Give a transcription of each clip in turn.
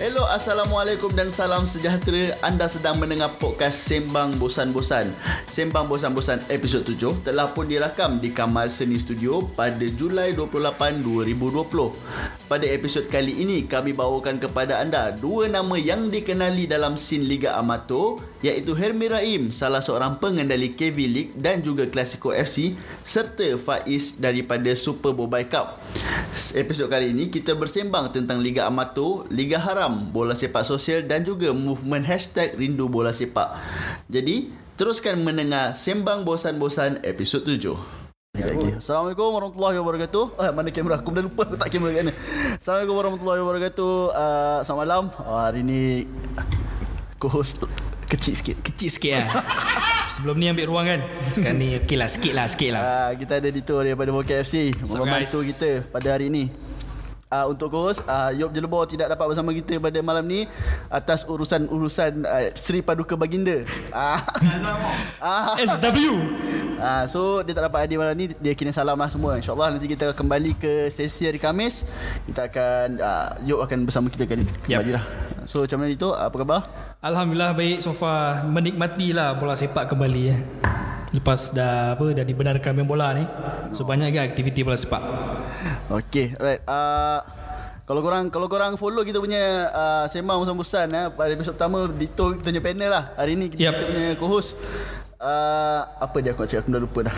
Hello, Assalamualaikum dan salam sejahtera. Anda sedang mendengar podcast Sembang Bosan-Bosan. Sembang Bosan-Bosan episod 7 telah pun dirakam di Kamal Seni Studio pada Julai 28, 2020. Pada episod kali ini, kami bawakan kepada anda dua nama yang dikenali dalam scene Liga Amatur iaitu Hermi Raim, salah seorang pengendali KV League dan juga Klasiko FC serta Faiz daripada Super Bobai Cup. Episod kali ini kita bersembang tentang Liga Amatur, Liga Haram, bola sepak sosial dan juga movement hashtag rindu bola sepak. Jadi, teruskan mendengar Sembang Bosan-Bosan episod 7. Okay. Assalamualaikum warahmatullahi wabarakatuh. Ah, mana kamera? Aku dah lupa letak kamera kat mana. Assalamualaikum warahmatullahi wabarakatuh. Uh, selamat malam. Uh, hari ni co-host kecil sikit. Kecil sikit lah Sebelum ni ambil ruang kan? Sekarang ni okey lah Sikit lah Sikit lah. Uh, kita ada Dito daripada Bokeh FC up, Membantu kita pada hari ini Uh, untuk co-host uh, Yop Jelebor tidak dapat bersama kita pada malam ni Atas urusan-urusan uh, Sri Paduka Baginda. Uh, uh, SW uh, So dia tak dapat hadir malam ni Dia kena salam lah semua. InsyaAllah nanti kita kembali ke sesi hari Khamis Kita akan uh, Yop akan bersama kita kali Kembali lah So macam mana Dito Apa khabar? Alhamdulillah baik. So far Menikmati lah bola sepak kembali ya. Lepas dah apa dah dibenarkan main bola ni So banyak ke aktiviti bola sepak Okay, alright. Uh, kalau korang kalau korang follow kita punya uh, sembang bosan-bosan eh pada episod pertama Dito kita punya panel lah. Hari ni kita, Yep. kita punya co-host uh, apa dia aku nak cakap aku dah lupa dah.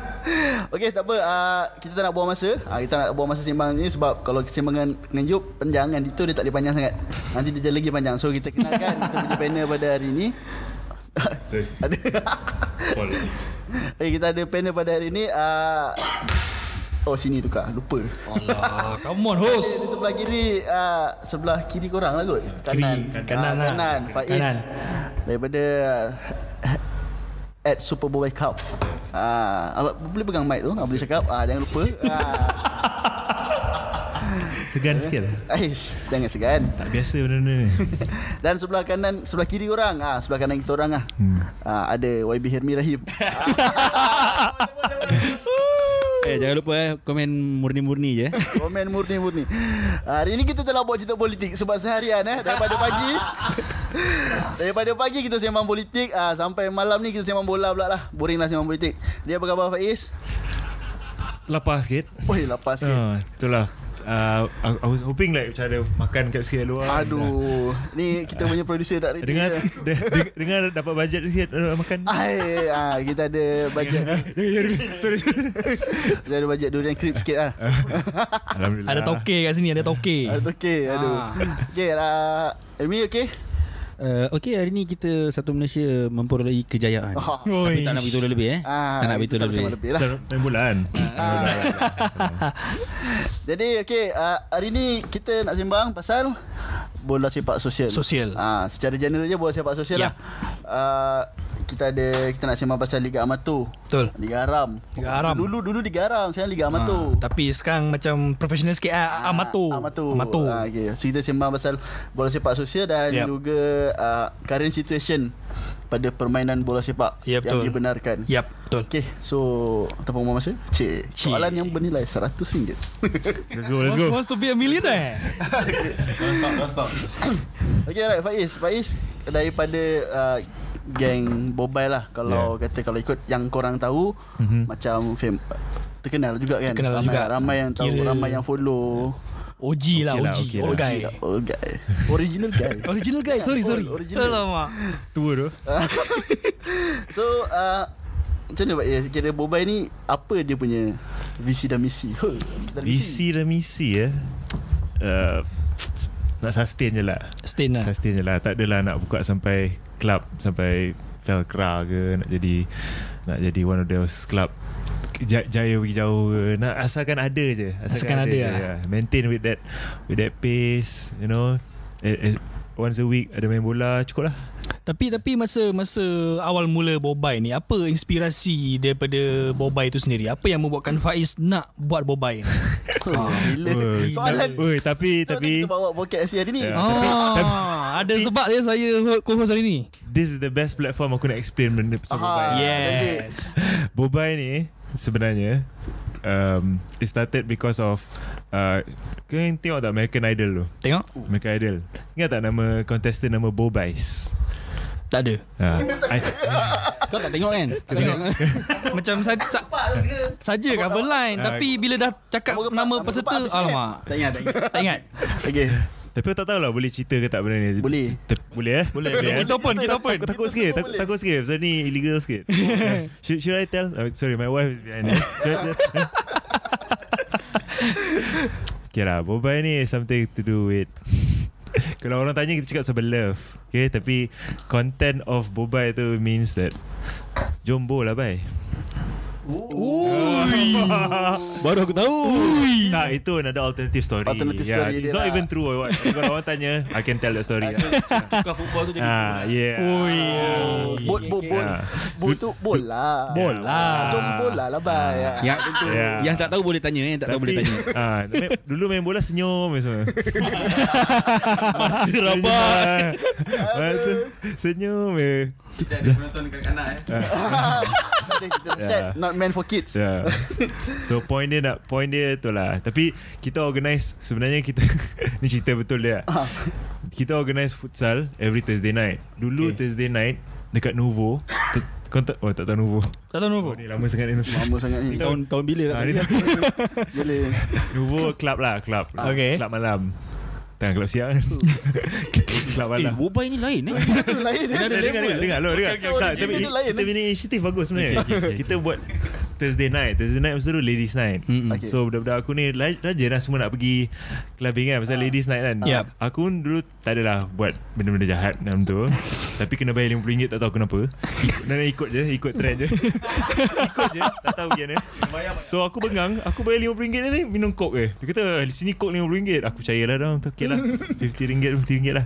okay, tak apa. Uh, kita tak nak buang masa. Uh, kita nak buang masa sembang ni sebab kalau sembang dengan, dengan Yop panjang kan Dito dia tak boleh panjang sangat. Nanti dia jadi lagi panjang. So kita kenalkan kita punya panel pada hari ni. Sorry. Okay, kita ada panel pada hari ni. Uh, oh sini tukar. Lupa. Allah Come on Di host sebelah kiri uh, Sebelah kiri korang lah kot Kanan Kiri, kanan Ah, lah. Kanan Faiz Kanan. Daripada uh, At Super Bowl Cup Ah, uh, Boleh pegang mic tu ah, Boleh cakap ah, Jangan lupa ah, Segan sikit lah. Aish Jangan segan Tak biasa benda-benda ni. Dan sebelah kanan Sebelah kiri korang ah, Sebelah kanan kita orang lah Hmm. ah, Ada YB Hermi Rahim Eh jangan lupa eh komen murni-murni je eh. Komen murni-murni Ah, Hari ni kita telah buat cerita politik Sebab seharian eh Daripada pagi Daripada pagi kita sembang politik ah, Sampai malam ni kita sembang bola pula lah Boring lah sembang politik Dia apa khabar Faiz? Lapar sikit. Oi lapar sikit Ah, itulah. Uh, I, I was hoping like macam ada makan kat sikit luar. Aduh Ni kita punya producer tak ready Dengar de, de, dengar dapat bajet sikit uh, makan. Ai, ah, kita ada bajet Sorry. Kita ada bajet durian creep sikit lah Alhamdulillah. Ada toke kat sini Ada toke Ada okey Aduh Ah. Okay uh, Elmi okey? Uh, Okey hari ni kita satu Malaysia memperolehi kejayaan. Oh. Tapi tak nak beritahu lebih eh. Ah, tak nak beritahu lebih. bersama lebih lah main bola kan. Jadi okey uh, hari ni kita nak sembang pasal bola sepak sosial. Sosial. Ah secara general je bola sepak sosial Ya. lah. Uh, kita ada kita nak sembang pasal Liga Amatur. Betul Liga Haram. Liga Haram. Dulu dulu Liga Haram, sekarang Liga Amatur. Ah, Tapi sekarang macam Profesional sikit ah, Amatur Amatur. Amatur Ah, okay. So kita sembang pasal bola sepak sosial dan Yep. juga uh, current situation pada permainan bola sepak Ya, yang betul. dibenarkan. Yap betul Okay, so tanpa buang masa, cik, Cik. soalan yang bernilai RM100. Let's go, let's go. Wants to be a millionaire Okay right Faiz Faiz daripada uh, Geng Bobai lah Kalau yeah. kata Kalau ikut yang korang tahu Mhm. mm-hmm. Macam fam, Terkenal juga kan Terkenal ramai, juga. Ramai yang tahu Kira- Ramai yang follow OG lah Okay lah, OG okay lah. Old guy Old guy. Old guy. Original guy. Original guy Sorry sorry. Old, Original Alamak. Tua tu. So uh, Macam mana Faiz Kira Bobai ni Apa dia punya Visi dan misi? Huh, Visi dan misi. Eh. Uh, nak sustain je lah. Stain lah. Sustain je lah. Tak adalah nak buka sampai Club Sampai Velcra ke Nak jadi Nak jadi one of those club Jaya, pergi jauh ke nak, Asalkan ada je Asalkan ada je, lah. yeah. Maintain with that With that pace You know eh, eh, Once a week Ada main bola Cukup lah Tapi tapi masa masa awal mula Bobai ni apa inspirasi daripada Bobai itu sendiri? Apa yang membuatkan Faiz nak buat Bobai ni? ha. Gila Oi, Soalan Oi, tapi So, tapi kita bawa Pocket FC hari ni Ya. Ah, ada sebab dia saya co-host hari ni. this is the best platform aku nak explain benda pasal Ah, Bobai. Yeah. Yes. Bobai ni sebenarnya um, it started because of uh, kau tengok tak American Idol tu? Tengok. American Idol. Ingat tak nama contestant nama Bobais Tak ada. Uh, I, Kau tak tengok kan? Tak tengok. Macam saja sa, Saja cover line Ah. Tapi bila dah cakap nama peserta Alamak. Tak ingat, tak ingat. Tak ingat. Okay Tapi aku tak tahu lah Boleh cerita ke tak benda ni. Boleh. Te- Boleh eh? Boleh Kita open Kita open. Aku takut sikit takut, takut sikit. Pasal ni illegal sikit. Should, should I tell? Uh, Sorry my wife is behind it. Okay lah Bobai ni Something to do with Kalau orang tanya Kita cakap sebab love. Okay Tapi Content of Bobai tu Means that Jombo lah bai Baru aku tahu. Tak itu another alternative story. Alternative yeah, story It's not lah. even true. What. Kalau orang tanya I can tell that story. Tukar football tu jadi Ah, yeah. Ui. Bol bol bol Ah. Bol tu bola. Bola. Jom bola lah bay Yang, Yeah. yang tak tahu boleh tanya Yang tak tahu boleh tanya. ah, Dulu main bola senyum semua. Mata rabak. Mata Senyum je Kita ada penonton dekat kanak eh. Kita set Yeah. Not meant for kids. Yeah. So point dia nak Point dia tu lah. Tapi Kita organise Sebenarnya kita Ni cerita betul dia. Ah. Kita organise futsal Every Thursday night. Dulu okay. Thursday night Dekat Nuvo T- Kau tak Oh tak tahu Nuvo Tak tahu Novo? Oh ni lama sangat ni. Lama sangat ni. Tahun tahun bila tak Ah, tahu. Nuvo club lah Club. Okay. Club malam Tengah club siang kan Club Eh malam. Bobai ni lain eh? Lain Dengar, dengar, dengar, dengar, tapi kita eh? inisiatif bagus sebenarnya. Kita buat Thursday night. Thursday night masa tu ladies night. Mm-mm. Okay. So budak-budak aku ni rajin lah semua nak pergi clubbing kan pasal ladies night kan. Yup. Aku pun dulu tak adalah buat benda-benda jahat dalam tu. Tapi kena bayar RM50 tak tahu kenapa. Ikut, dan ikut je, ikut trend je. ikut je, tak tahu gimana. So aku bengang, aku bayar RM50 ni minum kok je. Dia kata di sini kok RM50. Aku percayalah dah. Okay lah. RM50, RM50 lah.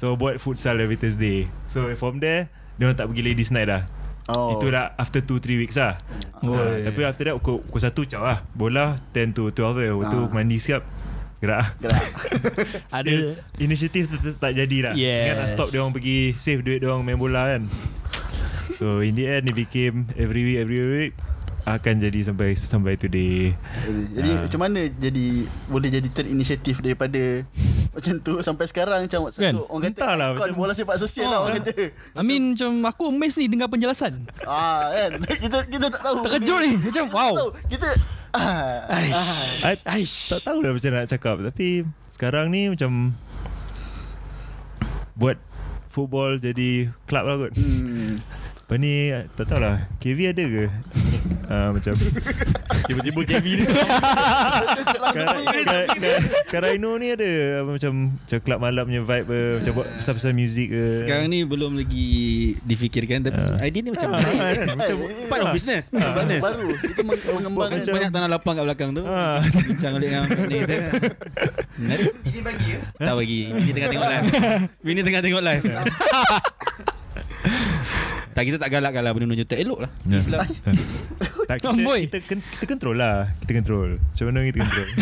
So buat futsal every Thursday. So from there, dia orang tak pergi ladies night dah. Oh. Itu dah after 2-3 weeks lah Oi. uh, Tapi after that Pukul, pukul 1 caw lah Bola 10 to 12 eh Waktu Ah. mandi siap Gerak lah Gerak Ada Inisiatif tu tu tak jadi lah Yes. Ingat nak stop dia orang pergi Save duit dia orang main bola kan So in the end It became Every week Every week Akan jadi sampai Sampai today Jadi Ah. macam mana jadi Boleh jadi terinisiatif daripada Macam tu Sampai sekarang Macam Kan? satu Orang kata Entahlah, Ikon macam- bola sepak sosial lah Ah. Orang kata I mean macam Aku amazed ni Dengar penjelasan Ah kan Kita kita tak tahu Terkejut ni Macam wow. Kita ah, ah. I, Tak tahu lah macam nak cakap Tapi Sekarang ni macam Buat Football jadi Club lah kot Hmm. Lepas ni Tak tahulah KV ada ke? Uh, Macam Tiba-tiba KV ni Karaino ni ada apa, Macam Macam club malam punya vibe ke? Macam buat pasal-pasal muzik ke? Sekarang ni belum lagi difikirkan Tapi Ah. idea ni macam Ah, kan? Macam Part of business Part of business. Baru. Kita meng- mengembangkan Macam- Banyak tanah lapang kat belakang tu. Ah. Bincang balik dengan ni Menarik. Ini bagi ya? Tak bagi. Ini tengah tengok live. Ini tengah tengok live Tak kita tak galakkan lah Benda-benda tak elok lah. Islam. Tak, kita, Amboi. kita, kita, kita control lah. Kita control. Macam mana kita control?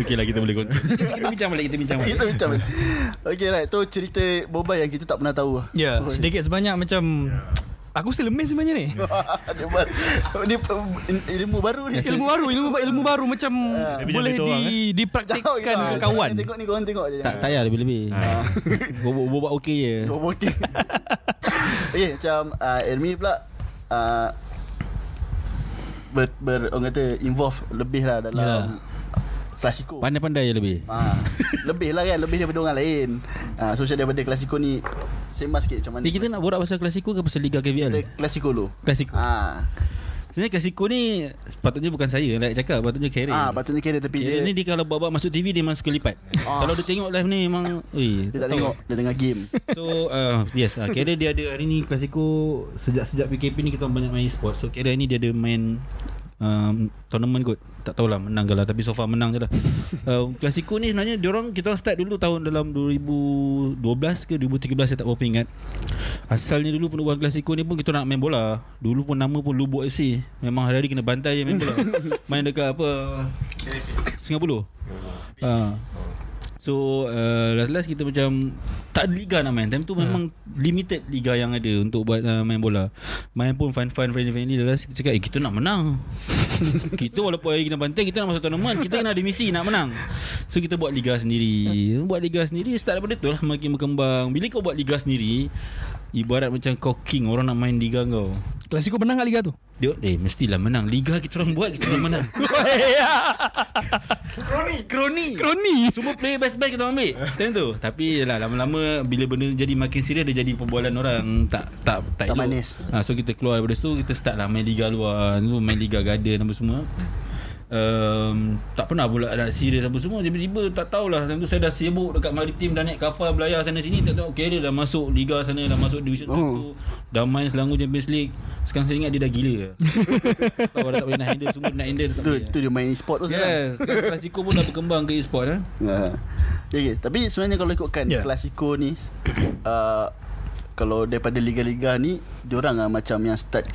Okey lah kita boleh kontrol kita, kita bincang balik Kita bincang balik. Kita macam Okay right. Tu cerita Boba yang kita tak pernah tahu Ya Sedikit sebanyak macam Aku still amazed sebenarnya ni. Dia baru Ni ilmu baru ni. Ilmu baru Ilmu, ilmu baru macam Lebih Boleh jauh di, orang, dipraktikkan ke kawan. Tengok ni korang tengok je. Tak tak payah lebih-lebih. Ah. Bobak okey je. Oh, okey. okay, macam uh, Ermi pula uh, ber, ber, orang kata involve lebih lah dalam Yalah. klasiko. Pandai-pandai je lebih. Ah, lebih lah kan Lebih daripada orang lain. Ah, So daripada klasiko ni Sembah sikit macam mana? Ni kita nak borak pasal klasiko ke pasal Liga KVL? Klasiko dulu. Klasiko Ah, Sebenarnya klasiko ni Sepatutnya bukan saya Like cakap Patutnya Karen. Ah patutnya kira tapi Karen dia, ni dia kalau bawa masuk TV Dia memang suka lipat Ah. Kalau dia tengok live ni Memang Ui, dia tak tengok Dia tengah game. So uh, Yes uh, Karen dia ada Hari ni klasiko Sejak-sejak PKP ni Kita banyak main sport. So Karen ni dia ada main um, Tournament kot. Tak tahulah menang ke lah Tapi so far menang je lah. Uh, Klasiko ni sebenarnya Diorang kita start dulu Tahun dalam 2012 ke 2013 Saya tak berapa ingat. Asalnya dulu penubuhan klasiko ni pun Kita nak main bola. Dulu pun nama pun Lubuk FC Memang hari-hari kena bantai je main bola. Main dekat apa? Singapura. Uh, So uh, last-last kita macam tak ada liga nak main. Time tu memang limited liga yang ada untuk buat uh, main bola. Main pun fun-fun friendly-friendly last kita cakap eh kita nak menang. kita walaupun hari kena bantai kita nak masuk tournament, kita kena ada misi nak menang. So kita buat liga sendiri. Buat liga sendiri start daripada tu lah makin berkembang. Bila kau buat liga sendiri, ibarat macam kau king orang nak main liga kau. Klasiko menang kat liga tu? Dia eh mestilah menang. Liga kita orang buat kita orang menang. Kroni Kroni Kroni Semua player best-best kita orang ambil Time tu Tapi yalah lama-lama Bila benda jadi makin serius Dia jadi perbualan orang Tak tak tak, Tak elok. manis. ha, So kita keluar daripada situ Kita start lah main Liga luar tu Main Liga Garden apa semua um, Tak pernah pula nak serius apa semua Tiba-tiba tak tahulah Time tu saya dah sibuk Dekat maritim Dah naik kapal belayar sana sini Tak tahu Okay dia dah masuk Liga sana Dah masuk Division Oh. 1 Dah main Selangor Champions League Sekarang saya ingat dia dah gila Tahu dah tak boleh nak handle Semua nak handle tak Tu, boleh. tu dia main e-sport tu. Yes Sekarang Klasiko pun dah berkembang ke e-sport eh? Ha. Okay. Tapi sebenarnya kalau ikutkan yeah. Klasiko ni uh, Kalau daripada liga-liga ni Diorang lah macam yang start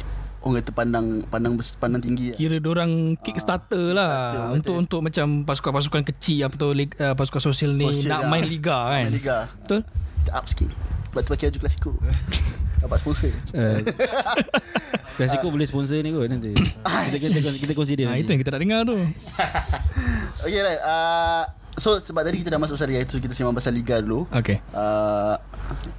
Orang kata pandang pandang bes- pandang tinggi lah. Kira orang kickstarter lah Kickstarter, Untuk betul. untuk macam pasukan-pasukan kecil apa tu uh, pasukan sosial ni Sosial nak lah. main liga kan. Main liga Betul? Kita up sikit tu pakai baju Klasiko Dapat sponsor Uh, Klasiko boleh sponsor ni kot nanti. Kita kita kita consider. Ha, itu yang kita nak dengar tu. Okay right uh, So sebab tadi kita dah masuk pasal Liga itu Kita sembang pasal Liga dulu Okay. uh,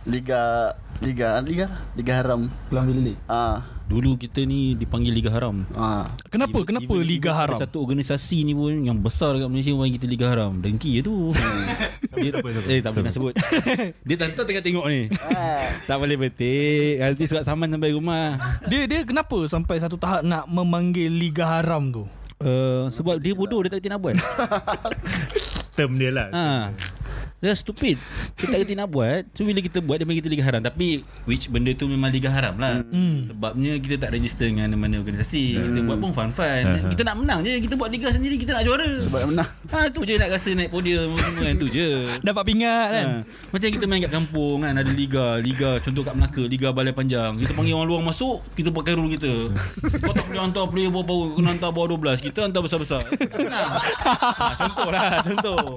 Liga Liga Liga lah Liga Haram Pelang League. Ah, Dulu kita ni dipanggil Liga Haram. ah. Kenapa? Even- Kenapa even- Liga even Haram? Satu organisasi ni pun yang besar dekat Malaysia panggil kita Liga Haram. Dengki je tu. Dia eh tak boleh nak sebut. Dia tantang tengah tengok ni. Ah. tak boleh betik. Nanti surat saman sampai rumah. Dia dia kenapa sampai satu tahap nak memanggil Liga Haram tu? Uh, sebab dia bodoh dia tak kerti nak buat. Term dia lah Ha. Dia stupid. Kita tak kerti nak buat. So bila kita buat Dia panggil kita Liga Haram. Tapi Which benda tu memang Liga Haram lah. Hmm. Sebabnya kita tak register Dengan mana organisasi. Kita buat pun fun-fun. Hmm. Kita nak menang je. Kita buat Liga sendiri Kita nak juara. Sebab nak menang. Ha tu je nak rasa naik podium Semua kan. Tu je. Dapat pingat kan? Ha. Macam kita main kat kampung kan Ada liga Liga contoh kat Melaka Liga Balai Panjang. Kita panggil orang luar masuk Kita pakai rule kita. Kau tak boleh hantar player bawah-bawah Kena hantar bawah 12 Kita hantar besar-besar. Tak menang ha, Contoh lah Contoh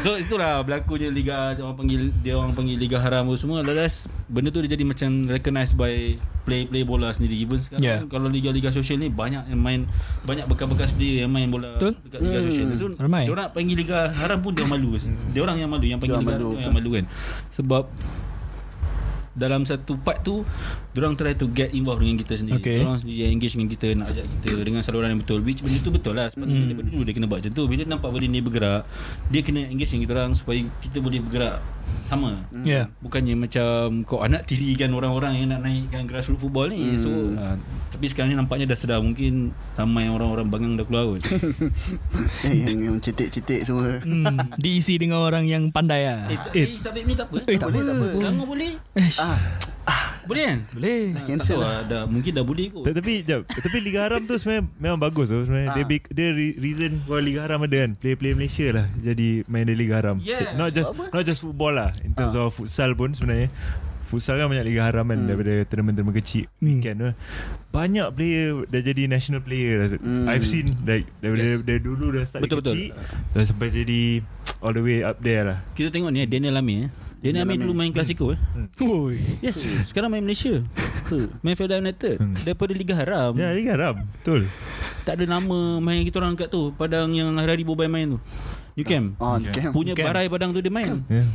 So itulah berlakunya liga dia orang panggil dia orang panggil liga haram tu semua last benda tu dia jadi macam recognized by play play bola sendiri even sekarang Yeah. kalau liga-liga sosial ni banyak yang main banyak bekas-bekas player yang main bola Betul. dekat liga Hmm. sosial so Ramai. dia orang panggil liga haram pun dia malu dia orang yang malu yang panggil Dia liga haram malu, tu yang malu kan sebab dalam satu part tu Diorang try to get involved dengan kita sendiri Okay. Diorang sendiri yang engage dengan kita Nak ajak kita dengan saluran yang betul Which benda tu betul lah Sepatutnya Hmm. daripada dulu dia kena buat macam tu Bila nampak benda ni bergerak Dia kena engage dengan kita orang Supaya kita boleh bergerak sama. Ya. Bukannya macam Kau anak tirikan orang-orang Yang nak naikkan grassroots football ni. Hmm. So uh, Tapi sekarang ni nampaknya dah sedar. Mungkin Ramai orang-orang bangang dah keluar kot. Eh, Yang, yang cetek-cetek semua. Hmm, diisi dengan orang yang pandai lah. Eh, eh. subjek ni tak apa? Eh, tak boleh, apa. tak apa. Selangor boleh? Ah, Boleh kan Boleh. Tak Cancel lah lah dah, Mungkin dah boleh kot Ta- Tapi jap, tapi Liga Haram tu sebenarnya memang bagus tu sebenarnya. Dia Ah. big, dia re- reason why Liga Haram ada kan. Player-player Malaysia lah jadi main di Liga Haram. Yeah. Not just apa? not just football lah. In terms of futsal pun sebenarnya. Futsal kan banyak Liga Haram kan Hmm. daripada tournament-tournament kecil Hmm. weekend tu. Banyak player dah jadi national player lah. Hmm. I've seen like daripada Yes. dari dulu dah start Betul, betul, betul. kecil dah sampai jadi all the way up there lah. Kita tengok ni eh, Daniel Amir eh. Daniel Amir dulu main klasiko eh. Oi. Yes Sekarang main Malaysia Main Felda United Hmm. Daripada Liga Haram Ya, Liga Haram. Betul. Tak ada nama Main kita orang kat tu Padang yang hari-hari Bobai main tu You cam Punya Camp. barai Padang tu dia main Yeah.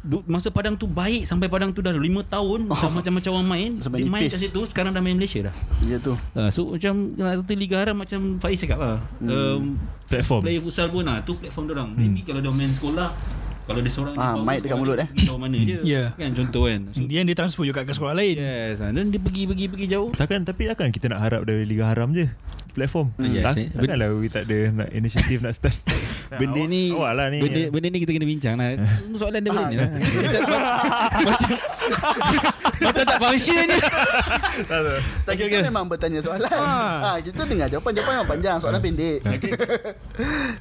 Du- Masa Padang tu baik Sampai Padang tu dah 5 tahun Dah macam-macam orang main Sampai Dia main kat situ Sekarang dah main Malaysia dah Ya tu uh, So macam Nak kata Liga Haram Macam Faiz cakap lah Hmm. um, Platform. Player futsal pun lah Tu platform dia orang Hmm. Maybe kalau dia main sekolah Kalau dia seorang Ah, mic dekat mulut, eh. pergi Tahu mana je Ya. Kan contoh kan so, Dia dia transfer juga ke sekolah lain. Yes ah, Dan dia pergi-pergi-pergi jauh Takkan tapi takkan kita nak harap dari Liga Haram je platform. Hmm. Yes, tak, eh. takkanlah we tak ada nak inisiatif nak start. Benda Awak- ni awak lah ni. benda, benda ni kita kena bincang lah Soalan dia Ah, boleh ni lah Macam Macam Macam tak function je Tak kita okay. memang bertanya soalan Ah. ha, Kita dengar jawapan Jawapan memang panjang Soalan pendek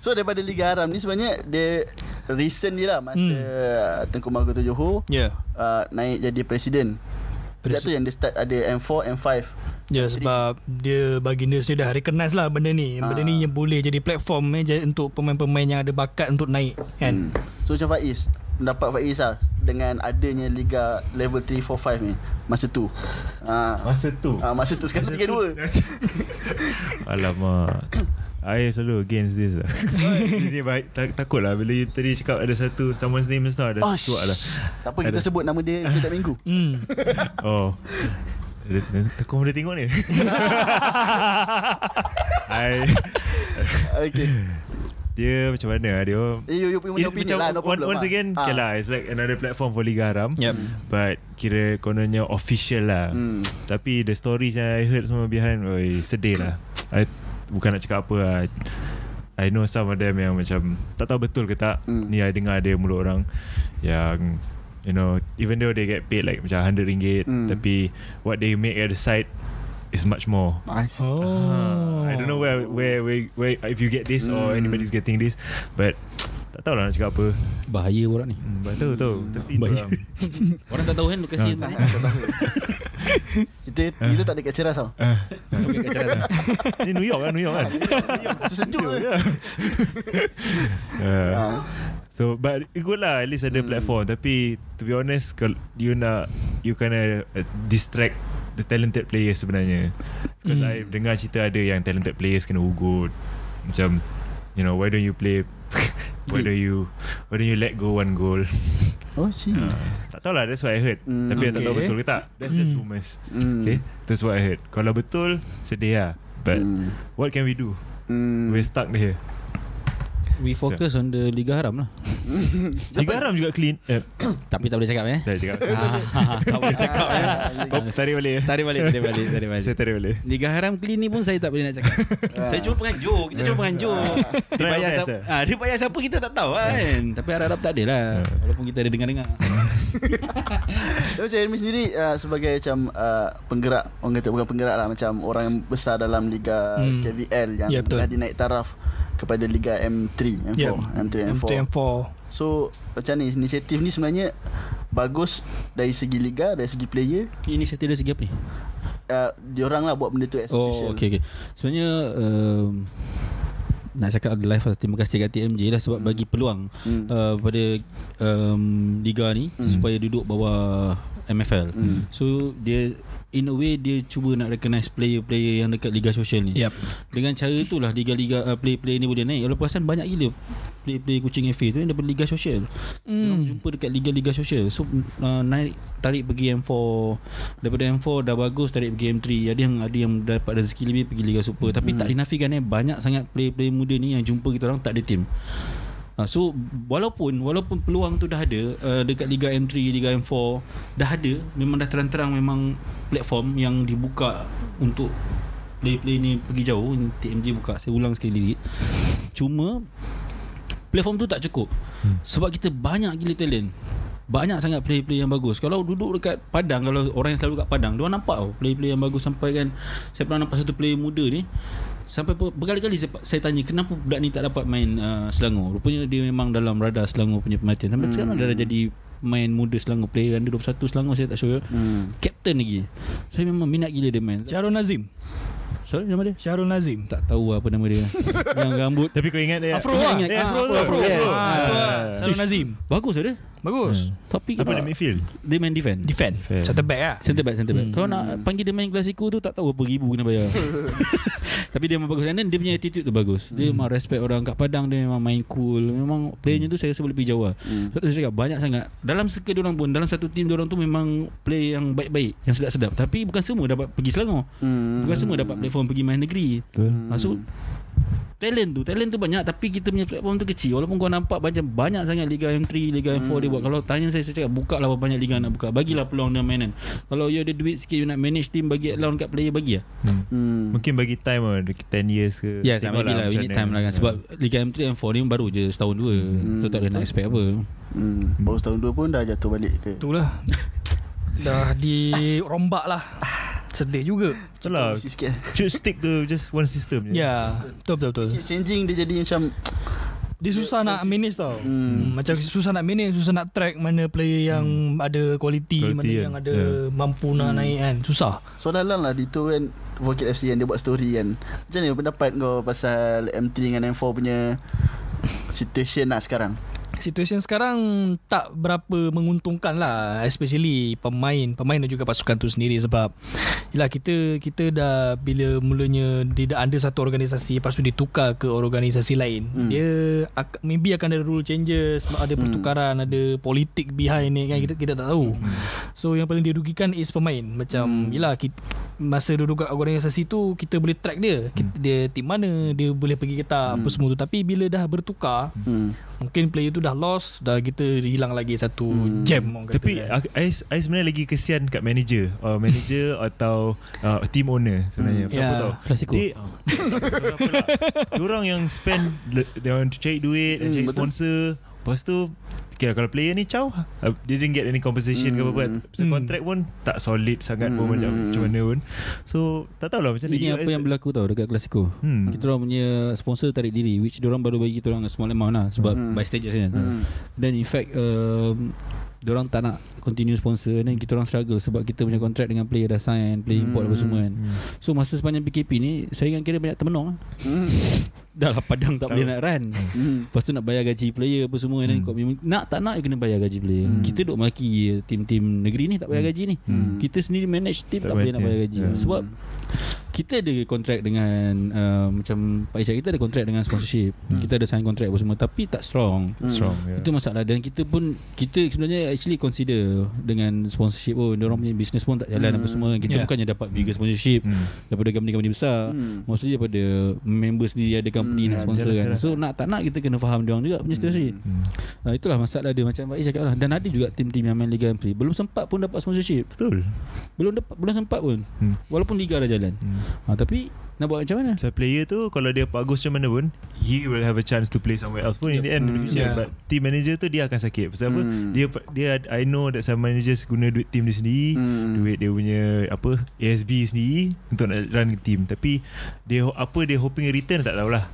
So daripada Liga Haram ni Sebenarnya Dia Recent ni lah Masa hmm. Tengku Mahakutu Johor Ya. uh, Naik jadi presiden Sejak tu yang dia start Ada M4 M5 Ya sebab dia baginda sendiri dah recognize lah benda ni. Benda ni yang boleh jadi platform eh, jadi untuk pemain-pemain yang ada bakat untuk naik kan. Hmm. So macam Faiz Pendapat Faiz lah Dengan adanya Liga level 3, 4, 5 ni Masa tu ha. Masa tu ha, Masa tu sekarang 3-2 Alamak I selalu against this lah Jadi baik tak, Takut lah Bila you tadi cakap Ada satu Someone's name just now Dah Oh, cuak lah Tak apa kita Ada. sebut nama dia Setiap minggu Hmm. Oh Kau boleh tengok ni I Okay Dia macam mana lah Dia Eh, you, you punya It, opinion macam lah no one- problem Once lah. again Ah. Okay lah It's like another platform For Liga Haram Yep. But Kira kononnya official lah Hmm. Tapi the stories yang I heard semua behind oi, Sedih lah I, Bukan nak cakap apa lah I know some of them yang macam Tak tahu betul ke tak Hmm. Ni I dengar ada mulut orang Yang You know Even though they get paid Like macam RM100 Hmm. Tapi What they make at the side Is much more Nice. Oh. Ah, I don't know where where where, where if you get this or Hmm. anybody's getting this, but tak tahu lah nak cakap apa. Bahaya orang ni Hmm, tahu tahu. Tapi tu Baik. lah. Orang tak tahu kan Lokasi Ah. mana Kita kita tak ada kat ceras tau. Ah, kat ceras lah. Ni New York kan, New York kan. Sejuk je. Ha. so but good lah at least ada Hmm. platform tapi to be honest kalau you nak you kinda uh, distract the talented players sebenarnya because Hmm. I dengar cerita ada yang talented players kena ugut macam you know why don't you play why don't you why don't you let go one goal Oh, si. uh, tak tahu lah that's what I heard Hmm, tapi I tak tahu okay. betul ke tak that's just Hmm. rumours Hmm. okay that's what I heard kalau betul sedih lah but Hmm. what can we do Hmm. we're stuck here We focus on the Liga Haram lah Liga Haram juga clean eh, Tapi tak boleh cakap eh saya cakap Ah, Tak boleh cakap eh tarik balik ya. Tarik balik Tarik balik Tarik balik Saya tarik balik. Liga Haram clean ni pun saya tak boleh nak cakap. saya cuma penganjur, kita cuma penganjur. dia bayar siapa? Ah, dia bayar siapa kita tak tahu kan. Tapi harap-harap tak ada lah. Walaupun kita ada dengar-dengar. So, macam Elmi sendiri uh, sebagai macam uh, penggerak orang kata bukan penggerak lah macam orang yang besar dalam liga Hmm. KVL yang Ya, betul. dah dinaik taraf kepada liga M3 M4 Ya. M3 M4. M3 M4. So macam ni inisiatif ni sebenarnya bagus dari segi liga dari segi player Ini saya dari segi apa ni? uh, diorang lah buat benda tu as Oh, okey okey. Sebenarnya um, nak cakap ada live lah. Terima kasih kat TMJ lah sebab bagi peluang Hmm. uh, pada um, liga ni Hmm. supaya duduk bawah MFL. Hmm. So dia in a way dia cuba nak recognize player-player yang dekat liga sosial ni. Yep. Dengan cara itulah liga-liga uh, play-play ni boleh naik. Kalau perasan banyak gila play-play kucing FA tu yang daripada liga sosial. Hmm. jumpa dekat liga-liga sosial. So uh, naik tarik pergi M4 daripada M4 dah bagus tarik pergi M3. Ada yang ada yang dapat rezeki lebih pergi liga super. Tapi tak dinafikan eh banyak sangat play-play muda ni yang jumpa kita orang tak ada team. Uh, so walaupun walaupun peluang tu dah ada uh, dekat Liga M3, Liga M4 dah ada, memang dah terang-terang memang platform yang dibuka untuk play-play ni pergi jauh. TMJ buka. Saya ulang sekali lagi. Cuma platform tu tak cukup. Hmm. Sebab kita banyak gila talent. Banyak sangat play-play yang bagus. Kalau duduk dekat Padang, kalau orang yang selalu kat Padang, dia nampak tau play-play yang bagus sampai kan saya pernah nampak satu player muda ni sampai ber- berkali-kali saya, tanya kenapa budak ni tak dapat main uh, Selangor. Rupanya dia memang dalam radar Selangor punya pemerhatian. Sampai hmm. sekarang dia dah jadi main muda Selangor player under 21 Selangor saya tak sure. Hmm. Captain lagi. Saya memang minat gila dia main. Syahrul Nazim. Sorry nama dia? Syahrul Nazim. Tak tahu apa nama dia. yang rambut Tapi kau ingat dia Afro lah. Ingat, Eh, ah, Afro tu, Afro, Afro. Afro. Ah, lah. Ah. Syahrul Nazim. Bagus lah dia. Bagus. Tapi Apa dia midfield dia main defend. Defend. Defend. Center back lah. Center back, center back. Hmm. Kalau nak panggil dia main klasiko tu tak tahu berapa ribu kena bayar. Tapi dia memang bagus. And then dia punya attitude tu bagus. Dia memang respect orang kat Padang dia memang main cool. Memang playernya tu saya rasa boleh pergi jauh lah. Hmm. Sebab tu saya cakap banyak sangat. Dalam circle diorang pun, dalam satu team diorang tu memang play yang baik-baik, yang sedap-sedap. Tapi bukan semua dapat pergi Selangor. Hmm. Bukan semua dapat platform pergi main negeri. Betul Masuk Talent tu Talent tu banyak Tapi kita punya platform tu kecil. Walaupun kau nampak Macam banyak sangat Liga M3 Liga M4 dia buat. Kalau tanya saya Saya cakap buka lah Berapa banyak liga nak buka. Bagilah peluang dia mainan Kalau you ada duit sikit You nak manage team Bagi allowance kat player Bagi lah. Hmm. Hmm. Mungkin bagi time lah Dekat 10 years ke Yes Tengok maybe lah We macam need time lah kan. Sebab Liga M3 M4 ni baru je Setahun dua. So tak boleh nak expect apa. Hmm. Baru setahun dua pun dah jatuh balik ke? Itulah. Dah dirombak lah. Sedih juga. Lah sikit Should stick to just one system je Ya. Betul betul betul. Keep changing dia jadi macam Dia susah nak manage tau. Hmm. Macam susah nak manage, susah nak track mana player yang ada quality, Quality mana kan. yang ada Yeah. mampu nak naik kan. Susah. So dalam lah Dito kan Vocal FC kan Dia buat story kan Macam mana pendapat kau Pasal M3 dengan M4 punya Situation lah sekarang Situasi sekarang tak berapa menguntungkan lah especially pemain. Pemain dan juga pasukan tu sendiri sebab yalah kita kita dah bila mulanya dia dah under satu organisasi lepas tu ditukar ke organisasi lain. Hmm. dia maybe akan ada rule changes ada pertukaran ada politik behind ni kan kita kita tak tahu. So yang paling dirugikan is pemain. Macam yalah kita, masa duduk kat organisasi tu kita boleh track dia. Kita, dia tim mana dia boleh pergi ke tak apa semua tu. Tapi bila dah bertukar hmm. Mungkin player tu dah lost Dah kita hilang lagi satu hmm. jam orang kata Tapi kan. I, I sebenarnya lagi kesian kat manager uh, Manager atau uh, team owner sebenarnya Hmm. Siapa Ya. tahu Klasiko. Dia Diorang yang spend Dia orang cari duit Hmm, Cari betul. sponsor Lepas tu Okay, kalau player ni caw uh, Dia didn't get any compensation ke apa-apa Hmm. Pasal Hmm. kontrak pun Tak solid sangat pun Hmm. macam, macam mana pun So Tak tahulah macam mana Ini apa yang berlaku tau dekat Klasiko. Hmm. Kita orang punya sponsor tarik diri which dia orang baru bagi kita orang small amount lah sebab Hmm. by stages kan. Hmm. Then in fact um, orang tak nak continue sponsor dan kita orang struggle sebab kita punya kontrak dengan player dah sign, player import apa semua kan. Hmm. So masa sepanjang PKP ni saingan kira banyak termenung lah. Hmm. Dah lah padang tak Tahu. boleh nak run. Hmm. Lepas tu nak bayar gaji player apa semua dan Hmm. nak tak nak you kena bayar gaji player. Hmm. Kita duk maki tim-tim negeri ni tak bayar gaji ni. Hmm. Kita sendiri manage team Tak tak, boleh nak bayar gaji. Hmm. Sebab kita ada kontrak dengan uh, macam Pak Isyad kita ada kontrak dengan sponsorship. Hmm. Kita ada sign kontrak apa semua tapi tak strong. Hmm. Strong yeah. Itu masalah dan kita pun kita sebenarnya actually consider dengan sponsorship pun dia orang punya business pun tak jalan Hmm. apa semua. Kita Yeah. bukannya dapat bigger sponsorship hmm. daripada company-company besar. Hmm. Mostly daripada member sendiri ada company Hmm, nak sponsor jalan, kan. So nak tak nak kita kena faham dia orang juga punya situasi. Hmm. Nah, itulah masalah dia macam Faiz cakap lah Dan ada juga tim-tim yang main Liga M3 Belum sempat pun dapat sponsorship Betul Belum dapat belum sempat pun hmm. Walaupun Liga dah jalan Hmm. ha, Tapi nak buat macam mana? So player tu Kalau dia bagus macam mana pun He will have a chance to play somewhere else pun In the end in the Hmm. future Yeah. But team manager tu Dia akan sakit Pasal apa Hmm. Dia dia I know that some managers Guna duit team dia sendiri Hmm. Duit dia punya Apa ASB sendiri Untuk nak run team Tapi dia Apa dia hoping return Tak tahulah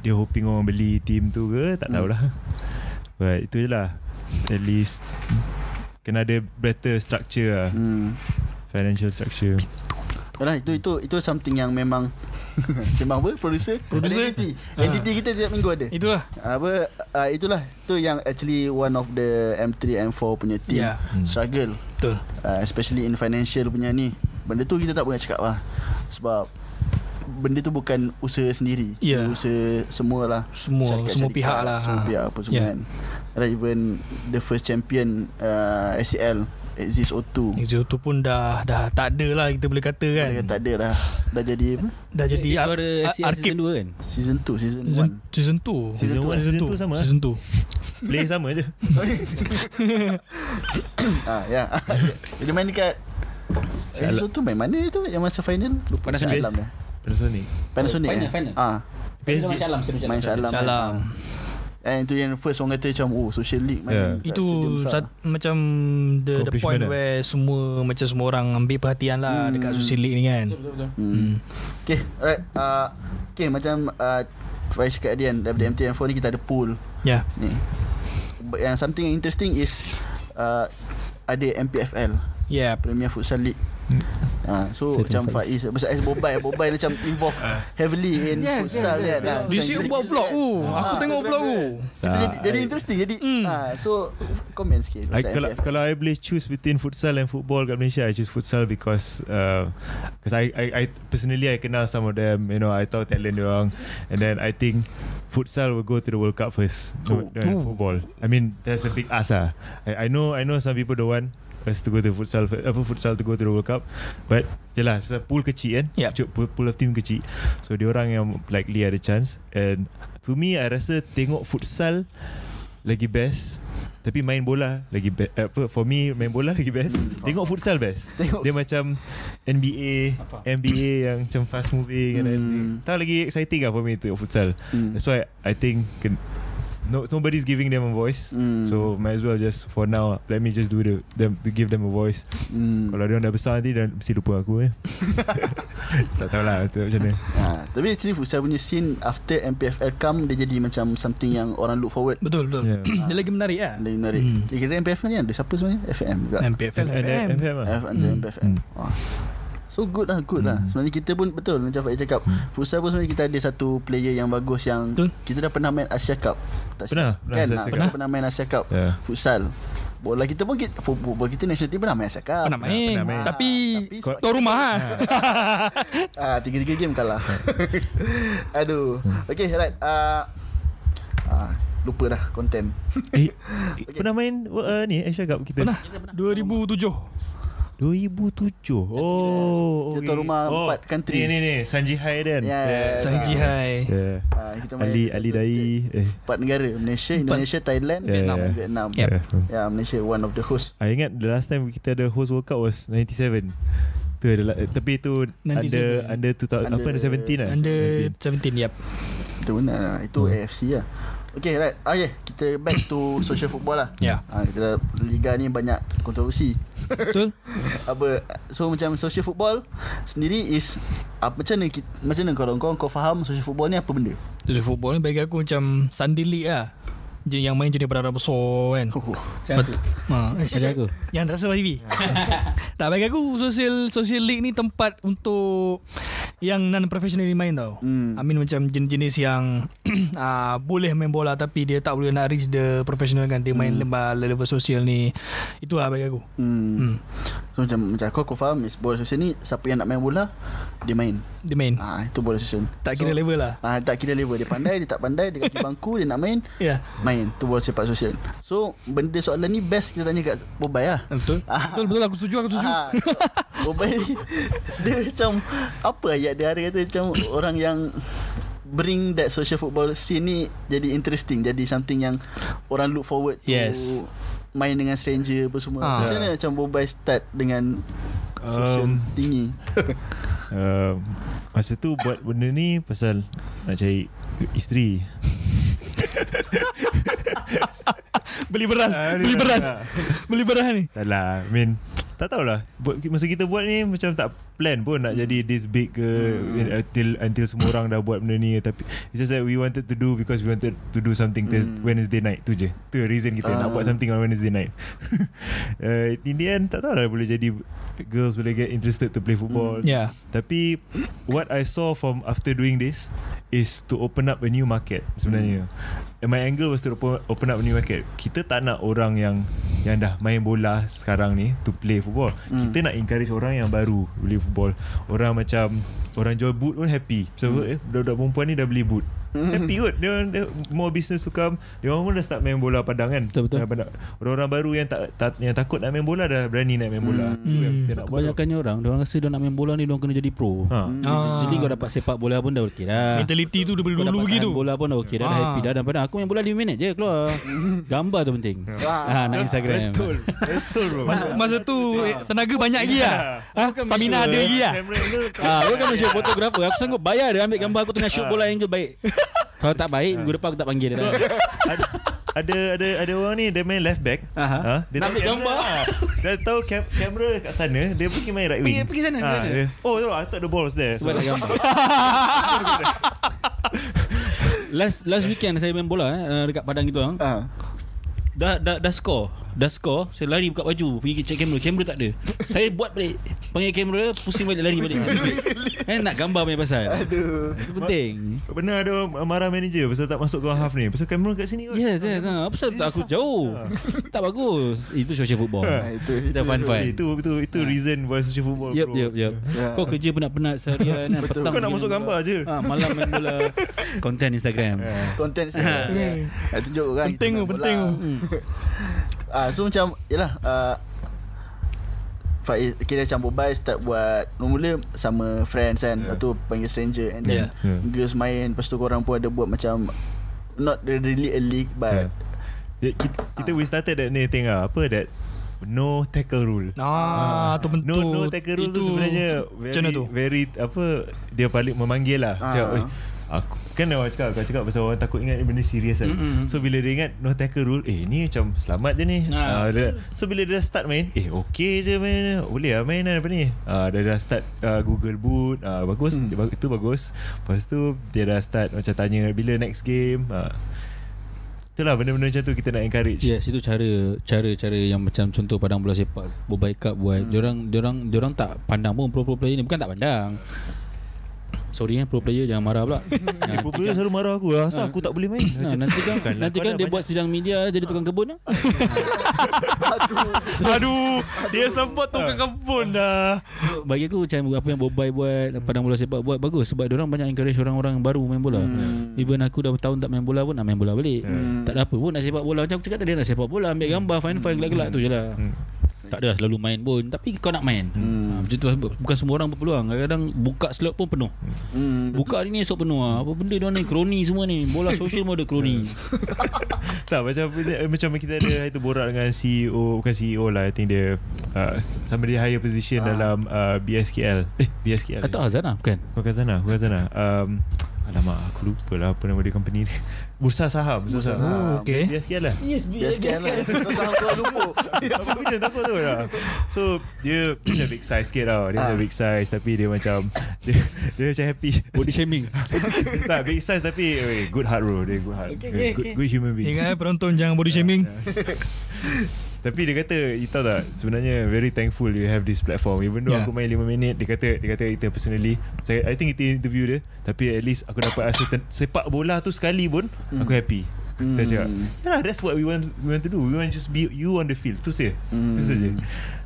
Dia hoping orang beli team tu ke Tak Hmm. tahulah But itu je lah At least Kena ada better structure lah Hmm. Financial structure Yalah, itu itu itu something yang memang sembang apa producer Producer? entity Ha. entity kita tiap minggu ada Itulah. apa uh, itulah tu yang actually one of the M3 M4 punya team Ya. Hmm. struggle Betul. uh, especially in financial punya ni benda tu kita tak boleh cakap lah sebab benda tu bukan usaha sendiri Ya. usaha semualah Semua Syarikat- semua syarikat, pihak lah. semua Ha. pihak apa semua Ya. kan Ada even the first champion uh, ACL Exist O2 Exo tu pun dah dah tak ada lah kita boleh kata kan. Dia tak ada dah Dah jadi apa Dah jadi Dia ar- juara ar- season arkib 2 kan? Season 2 Season 1 season season 2. Season two, 1 Season 2 sama lah Season 2. Play sama je ah, ya. Dia main dekat Exo tu main mana tu Yang masa final Lupa Panasonic. Alam dah Panasonic Panasonic Final, eh? final. Ah, PSG Main Syalam Main Main Syalam Salam. Eh itu yang first orang kata macam Oh social league main Yeah. kat Itu sat, macam the the point lah. where semua macam semua orang ambil perhatian lah Hmm. dekat social league ni kan. hmm. Okay alright uh, Okay macam uh, Faiz cakap Adian Daripada MTN4 ni kita ada pool Ya. ni Yang something yang interesting is uh, Ada MPFL Yeah. Premier Futsal League Ha, so Saya macam Faiz Pasal Ais Bobai Bobai macam involved heavily in Yes, futsal yes, yes. kan ha, Dia macam siap gila-gila buat vlog tu. Aku Ah, tengok vlog tu. Jadi, jadi, jadi interesting Jadi Hmm. ha, So Komen sikit I, kalau MPFL. kalau I boleh choose between futsal and football kat Malaysia, I choose futsal because uh, because I, I I personally I kenal some of them. You know, I tahu talent dia orang, and then I think futsal will go to the World Cup first. No, Oh. than football. I mean, that's a big ask ah. I, I know I know some people don't want us to go to futsal apa futsal to go to the World Cup, but jelah pasal pool kecil kan, Yep. Cuk, pool, pool of team kecil, so dia orang yang likely ada chance. And to me, I rasa tengok futsal lagi best tapi main bola lagi best apa for me main bola lagi best. Tengok futsal best. Tengok dia macam NBA NBA yang macam fast moving and Hmm. everything tahu lagi exciting lah for me tengok futsal. Hmm. that's why I think can, no nobody's giving them a voice. Hmm. So might as well just for now let me just do the them to give them a voice. Hmm. Kalau dia dah besar nanti dan mesti lupa aku eh. tak tahulah tu macam mana. Ha, tapi actually futsal punya scene after MPFL come dia jadi macam something yang orang look forward. Betul betul. Yeah. Dia lagi menarik lah. Lagi menarik. Hmm. Hmm. Kira MPFL ni ada siapa sebenarnya? FM juga. MPFL and- FM. FM lah. F under Hmm. MPFL. Hmm. Wah. So good lah Good lah Hmm. Sebenarnya kita pun Betul macam Faiz cakap Hmm. Futsal pun sebenarnya kita ada satu player yang bagus Yang Betul. Kita dah pernah main Asia Cup tak Pernah, pernah Kan Ah, Cup. pernah, pernah main Asia Cup Yeah. Futsal Bola kita pun kita, Bola kita national team pernah main Asia Cup Pernah main. pernah main. Tapi Tapi Tuan sebab- rumah lah. Ah, tiga-tiga game kalah. Aduh. Okay, right. Uh, ah, lupa dah konten. Eh, pernah main uh, ni Asia Cup kita? Pernah 2007 2007. Oh, Kita tuan rumah empat country. Ni ni ni Sanji Hai dan. Yes. Sanji Hai Yeah. Ah, kita main Ali Ali Dai. Eh. Empat negara Malaysia, Indonesia, Thailand, Yeah, Vietnam, yeah. Vietnam. Yep. Yeah. Ya, Malaysia one of the host. I ingat the last time kita ada host World Cup was 97. Tu adalah eh, tapi 97. under under 2000 apa under 17 lah. Under 17 yep Itu benar lah. Itu Hmm. AFC lah. Okay, right. Ah, yeah. Kita back to social football lah. Ya Ah, kita liga ni banyak kontroversi. Betul apa so macam social football sendiri is apa macam mana macam mana kalau kau kau faham social football ni apa benda? Jadi football ni bagi aku macam Sunday League lah Yang main jenis berada besar kan? Oh, Macam aku ha, eh, Macam aku? Yang terasa TV Tak bagi aku Social social league ni tempat untuk Yang non professional ni main tau. Hmm. I mean macam jenis-jenis yang uh, Boleh main bola Tapi dia tak boleh nak reach the professional kan. Dia main Hmm. lebar level sosial ni. Itu lah bagi aku. Hmm. hmm. So macam macam aku aku faham is bola sosial ni siapa yang nak main bola dia main. Dia main. Ah itu bola sosial. Tak kira so, level lah. Ah tak kira level. Dia pandai dia tak pandai dia kaki bangku dia nak main. Ya. Main tu bola sepak sosial. So benda soalan ni best kita tanya kat Bobai lah. Betul Ah. Betul betul aku setuju aku setuju Ah, Bobai ni dia macam apa ayat dia ada kata macam orang yang bring that social football scene ni jadi interesting jadi something yang orang look forward to Yes. main dengan stranger apa semua. Ah. So, macam mana macam Bobai start dengan social Um, tinggi. Um, masa tu buat benda ni pasal nak cari isteri. Beli beras Ah, Beli beras. Beli beras ni. Tak lah I mean Tak tahulah. Masa kita buat ni Macam tak plan pun Nak jadi this big ke Hmm. Until until semua orang dah buat benda ni. Tapi It's just that we wanted to do Because we wanted to do something Thurs Hmm. Wednesday night Tu je. Tu reason kita Ah. Nak buat something on Wednesday night. Uh, In the end Tak tahulah boleh jadi Girls boleh get interested To play football. Hmm. Ya Tapi What I saw from After doing this Is to open up A new market Sebenarnya And my angle was to open, open up a new market. Kita tak nak orang yang Yang dah main bola Sekarang ni To play football. Hmm. Kita nak encourage orang yang baru Play football. Orang macam Orang jual boot pun happy. So eh, budak-budak perempuan ni dah beli boot. Happy kot. Dia, dia More business to come Dia orang pun dah start main bola padang kan? Betul, betul. Dah pada- Orang-orang baru yang tak, tak Yang takut nak main bola Dah berani nak main bola. Hmm. Yang kita nak buat Kebanyakannya orang Dia orang rasa dia nak main bola ni Dia orang kena jadi pro. Ha. Ah. Jadi kau dapat sepak bola pun dah okey dah. Mentality tu daripada Kau dulu begitu. tahan bola pun dah okey dah, dah Ah. happy dah. Dan pada aku main bola 5 minit je keluar. Gambar tu penting. Ah, Nak Instagram. Betul. Betul bro. Masa, masa tu eh, tenaga banyak lagi lah. Ha? Stamina ada lagi lah. Angle Ah, aku kan shoot fotografer. Aku sanggup bayar dia ambil gambar aku tengah shoot bola angle baik Kalau tak baik minggu depan aku tak panggil dia dah ada, ada ada ada orang ni dia main left back. Aha. Ha? Dia Nak ambil kamera, gambar. ha. Dia tahu kam- kamera kat sana, dia pergi main right wing. Pergi- pergi sana, pergi Ha, sana. dia, oh, no, I thought the ball was there. Sebab nak gambar Last last weekend saya main bola eh, dekat padang gitu ah. Ah. Dah dah dah score. Dah score, saya lari buka baju, pergi check kamera. Kamera tak ada. Saya buat balik. Panggil kamera, pusing balik lari balik. eh nak gambar punya pasal. Aduh. Itu penting. Benar ada marah manager pasal tak masuk ke half ni. Pasal kamera kat sini kot. Yes, yes. Ha. Apa sebab tak aku jauh? tak bagus. Itu social football. Ah, itu Kita fun fun. Eh, Itu itu itu reason buat social football Yep, bro. yep, yep. Ya. Kau kerja penat-penat seharian kan, petang Kau nak masuk main gambar je. Ha, malam main bola. Konten Instagram. Konten saya. Ya. Tunjuk orang Penting penting. Ah so macam yalah uh, Faiz kira macam Bobai start buat mula sama friends kan Yeah. Lepas tu panggil stranger And then Yeah. Yeah. girls main Lepas tu korang pun ada buat macam Not really a league but Yeah, kita, kita we started that ni thing lah. Apa that no tackle rule. Ah, tu betul. No no tackle rule tu sebenarnya very tu? very apa dia paling memanggil lah. Ah. Macam, "Oi, aku kan orang cakap kau cakap pasal orang takut ingat benda serius kan. Mm-mm. So bila dia ingat no tackle rule, eh ni macam selamat je ni. Ah, Ah, dia, so bila dia start main, eh okey je main. Boleh lah main lah apa ni. Ah dia dah start uh, Google Boot, ah bagus, Hmm. dia, bagus itu bagus. Lepas tu dia dah start macam tanya bila next game. Ah Itulah benda-benda macam tu kita nak encourage. Yes, itu cara cara-cara yang macam contoh padang bola sepak, Bobai Cup buat. Hmm. Diorang diorang diorang tak pandang pun pro-pro player ni bukan tak pandang. Sorry eh pro player jangan marah pula. Eh, Popular selalu marah aku lah Asal aku tak boleh main Ha, nanti kan Bukanlah, nanti kau kan dia buat sidang media jadi tukang kebun lah. Aduh Dia sempat tukang kebun dah Bagi aku macam apa yang Bobai buat, padang bola sepak buat bagus sebab orang banyak encourage orang-orang baru main bola. Hmm. Even aku dah bertahun tak main bola pun nak main bola balik. Hmm. Tak ada apa pun nak sepak bola. Macam aku cakap tadi nak sepak bola, ambil gambar, fine fine gelak-gelak tu je lah. Hmm. Tak ada selalu main pun. Tapi kau nak main. Hmm. ha, Macam tu Bukan semua orang berpeluang. Kadang-kadang buka slot pun penuh. Hmm. Buka hari ni esok penuh. Lah. Apa benda dia ni? Kroni semua ni. Bola sosial pun ada kroni. Tak macam Macam kita ada Itu borak dengan CEO Bukan CEO lah. I think dia uh, Somebody higher position Ah. Dalam uh, BSKL Eh BSKL Atau Azana bukan? Bukan Zana Bukan Zana um, Alamak aku lupa lah Apa nama dia company ni. Bursa saham Bursa, Bursa saham. Saham. Oh, okay. BSKL lah. Yes Biaskan lah. Kau kau lupa Aku punya tak apa tu. Lah So Dia Dia big size sikit tau. Dia Ah. big size Tapi dia macam Dia, dia macam happy. Body shaming. Tak big size tapi weh, Good heart bro. Dia good heart. Okay, Good, okay, good, okay. good human being. Ingat eh penonton Jangan body shaming Tapi dia kata You tahu tak Sebenarnya very thankful You have this platform. Even though Yeah. aku main 5 minit Dia kata Dia kata kita personally saya, I think kita interview dia. Tapi at least Aku dapat rasa ten- Sepak bola tu sekali pun Aku happy. Hmm. Saya cakap Yalah that's what we want We want to do. We want just be You on the field. Tu saja. Hmm. Tu saja.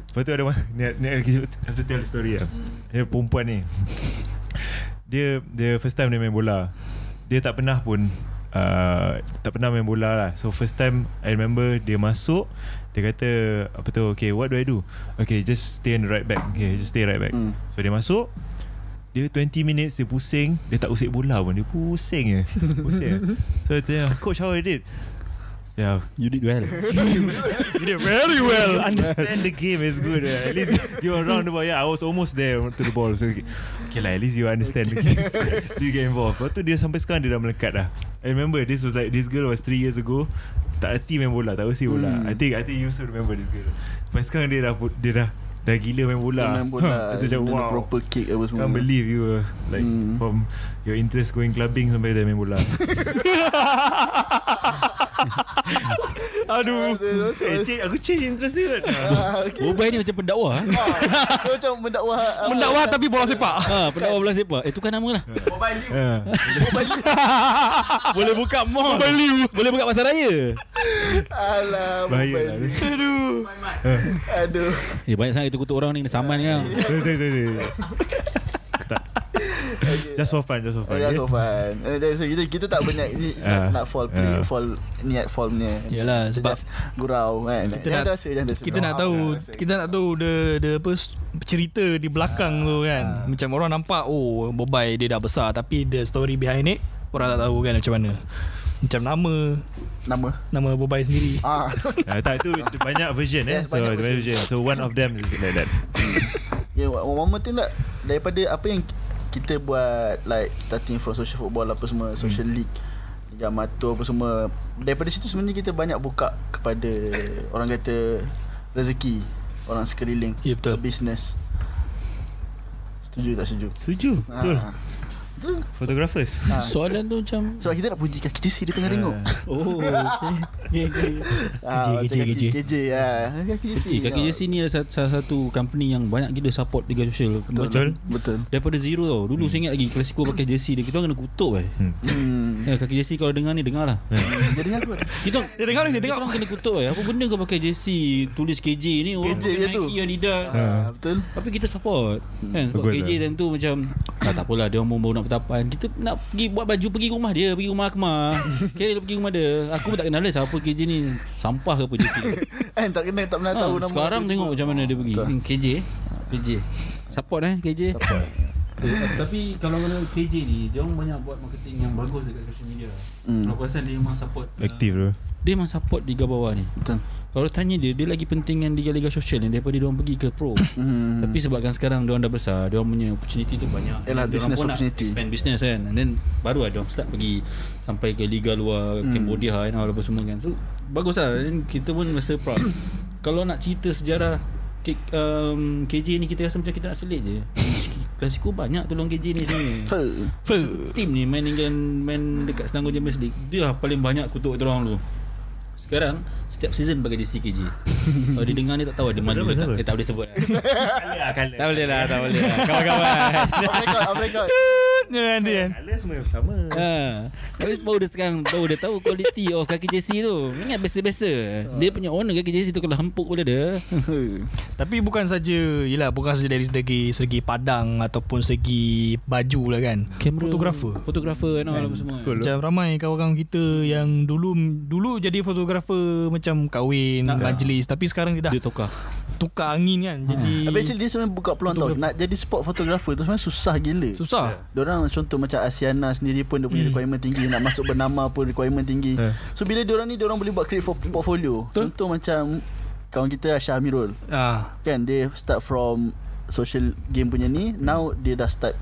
Lepas tu ada one ni, ni, I have to tell the story lah. Dia perempuan ni. Dia Dia first time dia main bola. Dia tak pernah pun uh, Tak pernah main bola lah. So first time I remember Dia masuk Dia kata Apa tu Okay what do I do? Okay just stay in the right back Okay just stay right back Hmm. So dia masuk. Dia 20 minutes dia pusing. Dia tak usik bola pun Dia pusing je Pusing je So dia tanya Coach how I did Yeah You did well. You did very well. Understand the game is good uh. At least You're around the ball Yeah I was almost there To the ball. So okay, okay lah At least you understand the game. You get involved. Lepas tu dia sampai sekarang Dia dah melekat dah. I remember this was like This girl was 3 years ago Tak erti main bola Tak usik bola. Hmm. I think I think you also remember this girl Sampai sekarang dia dah Dia dah Dah gila main bola. Dia main bola. So macam Dia wow. proper kick apa semua. Can't believe you were Like Hmm. From Your interest going clubbing Sampai dah main bola Aduh. Eh change, Aku change interest dia kan? Ah, okay. Bobai ni macam pendakwa eh? Ah, Dia macam mendakwah ah, Mendakwah tapi bola sepak. Ha, Pendakwa bola sepak. Eh tukar nama lah. Ah. Boleh buka mall. Boleh buka pasar raya. Alah mobile lah ni. ni. Aduh. Aduh. Eh banyak sangat kita kutuk orang ni Saman kan? Sorry, sorry, sorry. Tak. Just for fun, just for fun. okay? so fun. Eh, so kita kita tak banyak ni Ah. nak fall play, Ah. fall niat fall punya. Yalah, Kita sebab just gurau kan. kita Jangan nak- terasa, jangan terasa. kita nak tahu kita nak tahu the the apa cerita di belakang tu kan macam orang nampak oh Bobai dia dah besar tapi the story behind it orang tak tahu kan macam mana macam nama nama. nama Bobai sendiri Ah. Ah, tak, itu banyak version eh. Yes, so, banyak version. version. So, one of them is like that. Ya, yeah, one more thing tak daripada apa yang kita buat like starting from social football apa semua, social league Liga Amatur apa semua Daripada situ sebenarnya kita banyak buka kepada Orang kata Rezeki Orang sekeliling Ya, betul. Business Setuju tak setuju? Setuju, betul. Ah. Photographers. Ah. Soalan tu macam Sebab kita nak puji kaki JC Dia tengah tengok Oh okay. Okay, okay. Ah, KJ, macam KJ. kaki KJ ah. Kaki JC Eh, kaki JC ni adalah sa- salah satu company yang banyak gila support Liga Sosial Betul. Betul Daripada zero tau Dulu saya ingat lagi Klasiko pakai jersey dia Kita kena kutuk eh. Hmm. hmm. Eh, kaki JC kalau dengar ni Dengar lah Dia dengar apa Kita dia tengok ni dia kita tengok orang kena kutuk eh. Apa benda kau pakai jersey Tulis KJ ni Orang KJ pakai tu. Nike Adidas ah, Betul Tapi kita support kan sebab KJ lah. time tu macam ah, tak apalah dia orang baru nak bertapan. Kita nak pergi buat baju pergi rumah dia, pergi rumah Akmal. Kira dia pergi rumah dia. Aku pun tak kenal dia siapa KJ ni. Sampah ke apa JC. Kan tak kena Tak pernah ha, tahu nama sekarang tengok macam mana dia pergi. Hmm, KJ. KJ. Support eh KJ. Support. Eh, tapi kalau kena KJ ni Dia orang banyak buat marketing yang bagus dekat social media Hmm. Kalau aku rasa dia memang support uh, Aktif tu Dia memang support Liga bawah ni Betul. Kalau tanya dia Dia lagi pentingan Liga-Liga sosial ni Daripada dia orang pergi ke pro. Hmm. Tapi sebabkan sekarang Dia orang dah besar Dia orang punya opportunity tu banyak. Yalah, diorang business pun opportunity. nak expand business kan. And then Baru lah dia orang start pergi Sampai ke Liga luar Hmm. Cambodia kan Apa semua kan. So bagus lah. And kita pun rasa proud. Kalau nak cerita sejarah um, KJ ni kita rasa macam kita nak selit je. Klasiko banyak tolong KJ ni sebenarnya. Team ni main dengan main dekat Selangor Champions League. Dia lah paling banyak kutuk dia orang dulu Sekarang Setiap season pakai jersey KJ Kalau dia dengar ni tak tahu ada malu Siapa, tak, eh, tak boleh sebut lah. Colour colour. Tak boleh lah Tak boleh lah. Kawan-kawan. Off record, off record. Jangan dia. Kan Colour semua sama. Ha. Tapi baru dia sekarang Baru dia tahu quality of kaki jersey tu. Ingat biasa-biasa. Dia punya owner kaki jersey tu Kalau hempuk pula dia. Tapi bukan saja Yelah bukan saja dari segi Segi padang Ataupun segi Baju lah kan. Fotografer. Fotografer kan apa semua. Betul. Macam ramai kawan-kawan kita Yang dulu Dulu jadi fotografer Macam kahwin Nak- Majlis. Tapi sekarang dia dah Dia tukar. Tukar angin kan Jadi Tapi actually dia sebenarnya buka peluang tau. Nak jadi sport photographer tu sebenarnya susah gila. Susah. Diorang contoh macam Asiana sendiri pun Dia punya Hmm. requirement tinggi Nak masuk bernama pun requirement tinggi. Eh. So bila diorang ni Diorang boleh buat create for- portfolio. Betul. Contoh macam Kawan kita Syah Amirul. Ah, Kan dia start from Social game punya ni Now dia dah start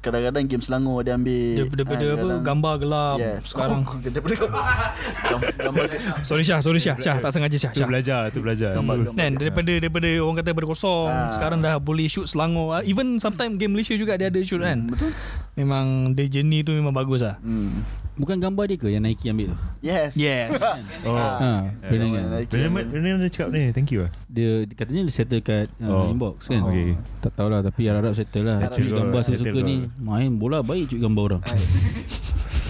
Kadang-kadang game Selangor dia ambil. Daripada Ah, apa kadang- Gambar gelap Yes. Sekarang. Oh, Daripada gambar Gambar Sorry Syah Sorry Syah. Syah tak sengaja Syah. Tu Syah. belajar Tu belajar. Gambar, gambar. Kan daripada daripada orang kata daripada kosong Ah. sekarang dah boleh shoot Selangor. Ah, even sometimes game Malaysia juga dia ada shoot kan? Betul memang the journey tu memang bagus lah hmm. Bukan gambar dia ke Yang Nike ambil tu Yes yes Oh Ah. Ha, pernah kan. Benjamin dah cakap ni Thank you lah dia dia katanya dia settle kat uh, Oh. inbox kan. Oh. Okay. Tak tahulah tapi harap-harap settle lah. Settle gambar suka ni main bola baik curi gambar orang.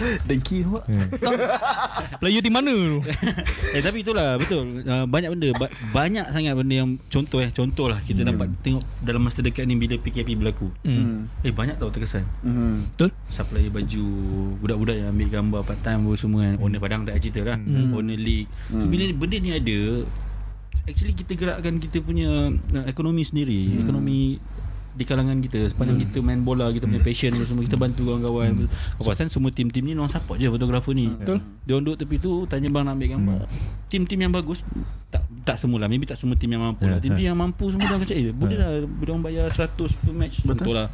Dengki awak player di mana tu? Eh tapi itulah betul. Uh, banyak benda. Ba- banyak sangat benda yang contoh eh. Contoh lah kita dapat tengok dalam masa dekat ni bila PKP berlaku. hmm. Eh banyak tau terkesan. Hmm. betul? Supplier baju Budak-budak yang ambil gambar part time semua kan. Owner Padang tak cerita lah. Hmm. Owner league. So, Bila benda ni ada Actually kita gerakkan kita punya uh, Ekonomi sendiri. Ekonomi di kalangan kita. Sepanjang kita main bola kita punya passion apa semua kita bantu kawan-kawan. Aku perasan semua tim-tim ni orang support je fotografer ni. Betul. dia orang duduk tepi tu tanya bang nak ambil gambar. Tim-tim yang bagus tak tak semula. Maybe tak semua tim yang mampu lah. Ya, tim-tim yang mampu semua orang kata eh boleh lah dia orang bayar 100 per match. Betul lah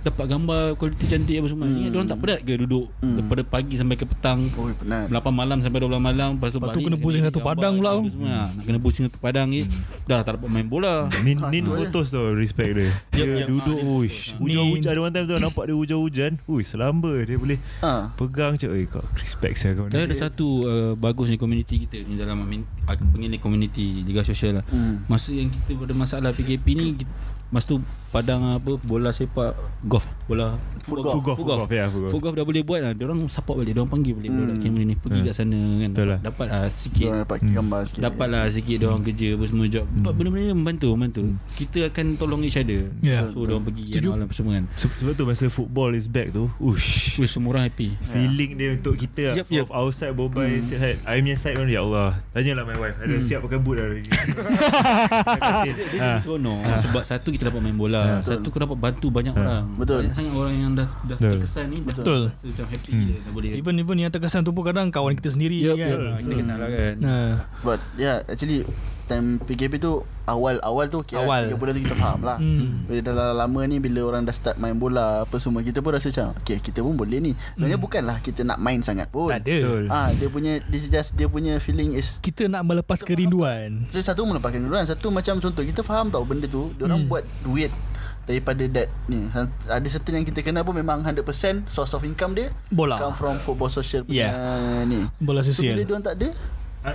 dapat gambar kualiti cantik apa semua ingat dia orang tak penat ke duduk daripada pagi sampai ke petang Oh penat 8 malam sampai 12 malam Lepas tu, Lepas tu balik kena pusing satu padang pula semua. Ha, Nak kena pusing satu padang ni Dah tak dapat main bola Nin, Nin photos tu Respect dia Dia Yep, yep. duduk Ah, Uish photos. Hujan-hujan. Ada one time tu Nampak dia hujan-hujan Ui selamba Dia boleh Ah. Pegang je Eh kau respect saya kau ni ada satu uh, bagus ni community kita ni dalam aku panggil ni community Liga Sosial lah. Hmm. Masa yang kita ada masalah PKP ni masa tu padang apa bola sepak golf bola Foot Full golf Full golf ya full golf dah boleh buat lah. Dia orang support balik. Dia orang panggil balik budak Hmm. hmm. ni pergi Hmm. kat sana kan. Betul lah. Dapat lah sikit. Diorang dapat Hmm. gambar sikit Dapatlah sikit dia orang kerja apa semua job. Benda-benda yang membantu, membantu. Kita akan tolong each other. Ya. So dia orang pergi Setuju. kan apa semua kan. Se- Sebab tu masa football is back tu Ush Wih, semua orang happy. Feeling dia untuk kita Yup, Yup, yup. Of outside Bobai hmm. side I punya side pun Ya Allah Tanyalah my wife Ada siap pakai boot dah Dia, dia ha. jadi seronok sebab satu kita dapat main bola, satu kau dapat bantu banyak Ha. orang. Betul. Banyak sangat orang yang dah dah Betul. terkesan ni dah Betul. rasa macam happy hmm. dah boleh. even even yang terkesan tu pun kadang kawan kita sendiri Yup, kan yup. Kita kenal lah kan. Nah, But yeah actually Time PKP tu Awal-awal tu kira Awal. 3 bulan tu kita faham lah Hmm. Bila dah lama ni Bila orang dah start main bola Apa semua Kita pun rasa macam Okay kita pun boleh ni Sebenarnya Hmm. bukanlah Kita nak main sangat pun tak ada Betul. Ah, Dia punya This is just Dia punya feeling is kita nak melepas kerinduan so, Satu melepaskan duluan Satu macam contoh Kita faham tau benda tu Diorang Hmm. buat duit Daripada that ni Ada certain yang kita kenal pun Memang 100% Source of income dia bola. Come from football social punya ni. Bola So bila sosial diorang tak ada? I,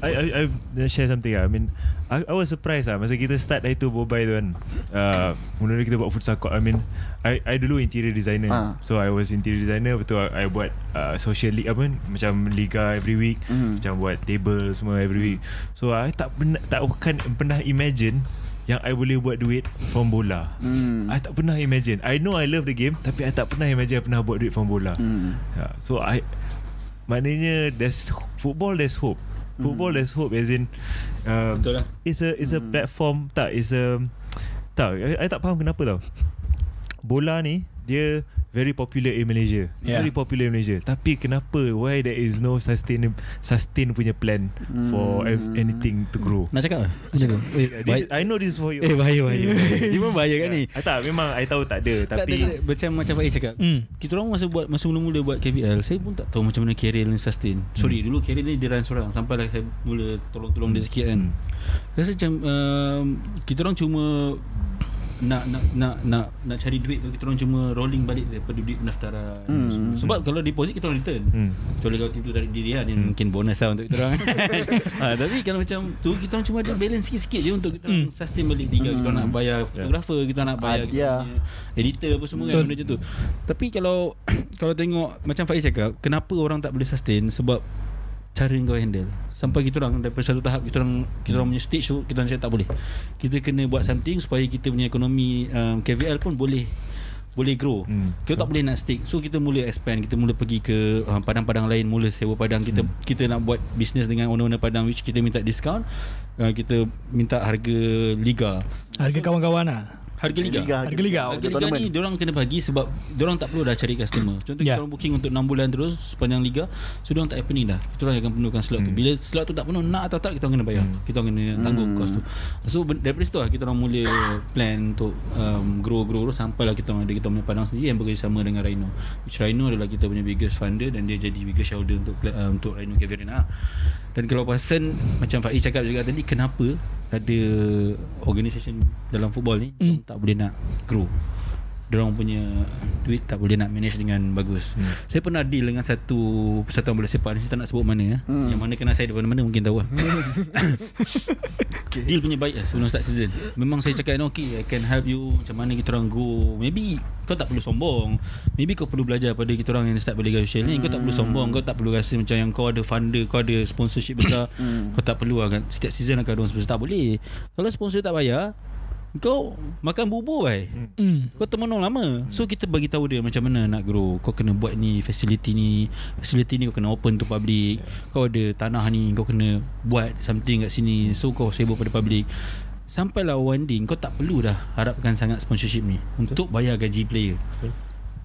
I, I, I share something lah. I mean I, I was surprised lah. Masa kita start dari tu Bobai tu kan uh, Mula-mula kita buat futsal court. I mean I, I dulu interior designer. Ah. So I was interior designer. Betul I, I buat uh, social league apa Macam liga every week. Mhm. Macam buat table semua every week. So I tak pernah Tak bukan pernah imagine Yang I boleh buat duit From bola hmm. I tak pernah imagine I know I love the game Tapi I tak pernah imagine I pernah buat duit from bola Hmm. Yeah, so I maknanya there's football there's hope. Football there's hope as in um, Betul lah. it's a it's a platform tak it's a tak I, I tak faham kenapa tau. Bola ni dia very popular in Malaysia. It's Yeah. Very popular in Malaysia. Tapi kenapa why there is no sustain sustain punya plan for Hmm. ev- anything to grow? Nak cakap Nak cakap Eh, this. I know this is for you. Eh bahaya bahaya Dia pun bahaya kan ni I tak memang I tahu tak ada tak, tapi tak, tak, macam macam Faiz cakap Hmm. kita orang masa buat masa mula-mula buat KVL saya pun tak tahu macam mana career ni sustain sorry dulu career ni dia run seorang sampai lah saya mula tolong-tolong dia sikit kan rasa macam um, kita orang cuma nak nak nak nak nak cari duit tu kita orang cuma rolling balik daripada duit pendaftaran Hmm. semua. sebab kalau deposit kita orang return Hmm. Kecuali kalau tim tu tarik diri lah Ni mungkin bonus lah untuk kita orang ha, Tapi kalau macam tu Kita orang cuma ada balance sikit-sikit je Untuk kita orang Hmm. sustain balik liga Kita orang nak bayar fotografer Kita orang nak bayar kita editor apa semua kan. Benda macam tu Tapi kalau Kalau tengok Macam Faiz cakap Kenapa orang tak boleh sustain Sebab Cara kau handle. Sampai kita orang Daripada satu tahap Kita orang Kita orang punya stage tu Kita orang cakap tak boleh. Kita kena buat something Supaya kita punya ekonomi um, KVL pun boleh boleh grow. Hmm. kita tak boleh nak stick. So kita mula expand. Kita mula pergi ke uh, padang-padang lain mula sewa padang. Kita Hmm. kita nak buat bisnes dengan owner-owner padang which kita minta discount. Uh, kita minta harga liga. Harga kawan-kawan lah harga liga. Liga, Harga liga. Harga liga tournament. ni Diorang kena bagi sebab Diorang tak perlu dah cari customer. Contoh Ya. yeah. kita orang booking untuk 6 bulan terus Sepanjang liga So diorang tak happening dah. Kita orang akan penuhkan slot tu. Bila slot tu tak penuh Nak atau tak Kita orang kena bayar. Kita orang kena tanggung cost tu. So daripada situ lah Kita orang mula plan Untuk um, grow-grow tu Sampailah kita orang ada Kita punya padang sendiri Yang bekerjasama dengan Rhino. Which Rhino adalah kita punya biggest funder Dan dia jadi biggest shareholder Untuk uh, untuk Rhino Arena Dan kalau pasal Macam Faiz cakap juga tadi Kenapa Ada Organisation Dalam football ni hmm. Tak boleh nak grow Diorang punya duit tak boleh nak manage dengan bagus. Hmm. Saya pernah deal dengan satu persatuan bola sepak ni Saya tak nak sebut mana ya. hmm. Yang mana kenal saya daripada mana mungkin tahu lah. Okay. Deal punya baik lah sebelum start season. Memang saya cakap Okay I can help you. Macam mana kita orang go? Maybe kau tak perlu sombong. Maybe kau perlu belajar pada kita orang yang start berliga official ni. Kau tak perlu sombong. Kau tak perlu rasa macam yang kau ada funder Kau ada sponsorship besar. Kau tak perlu lah. Kan Setiap season akan ada orang sponsor. Tak boleh. Kalau sponsor tak bayar kau makan bubur bai. Hmm. Kau termenung lama. So kita bagi tahu dia Macam mana nak grow. Kau kena buat ni Facility ni. Facility ni kau kena open to public. Kau ada tanah ni Kau kena buat something kat sini. So kau sewa pada public. Sampailah one day Kau tak perlu dah Harapkan sangat sponsorship ni. Untuk bayar gaji player.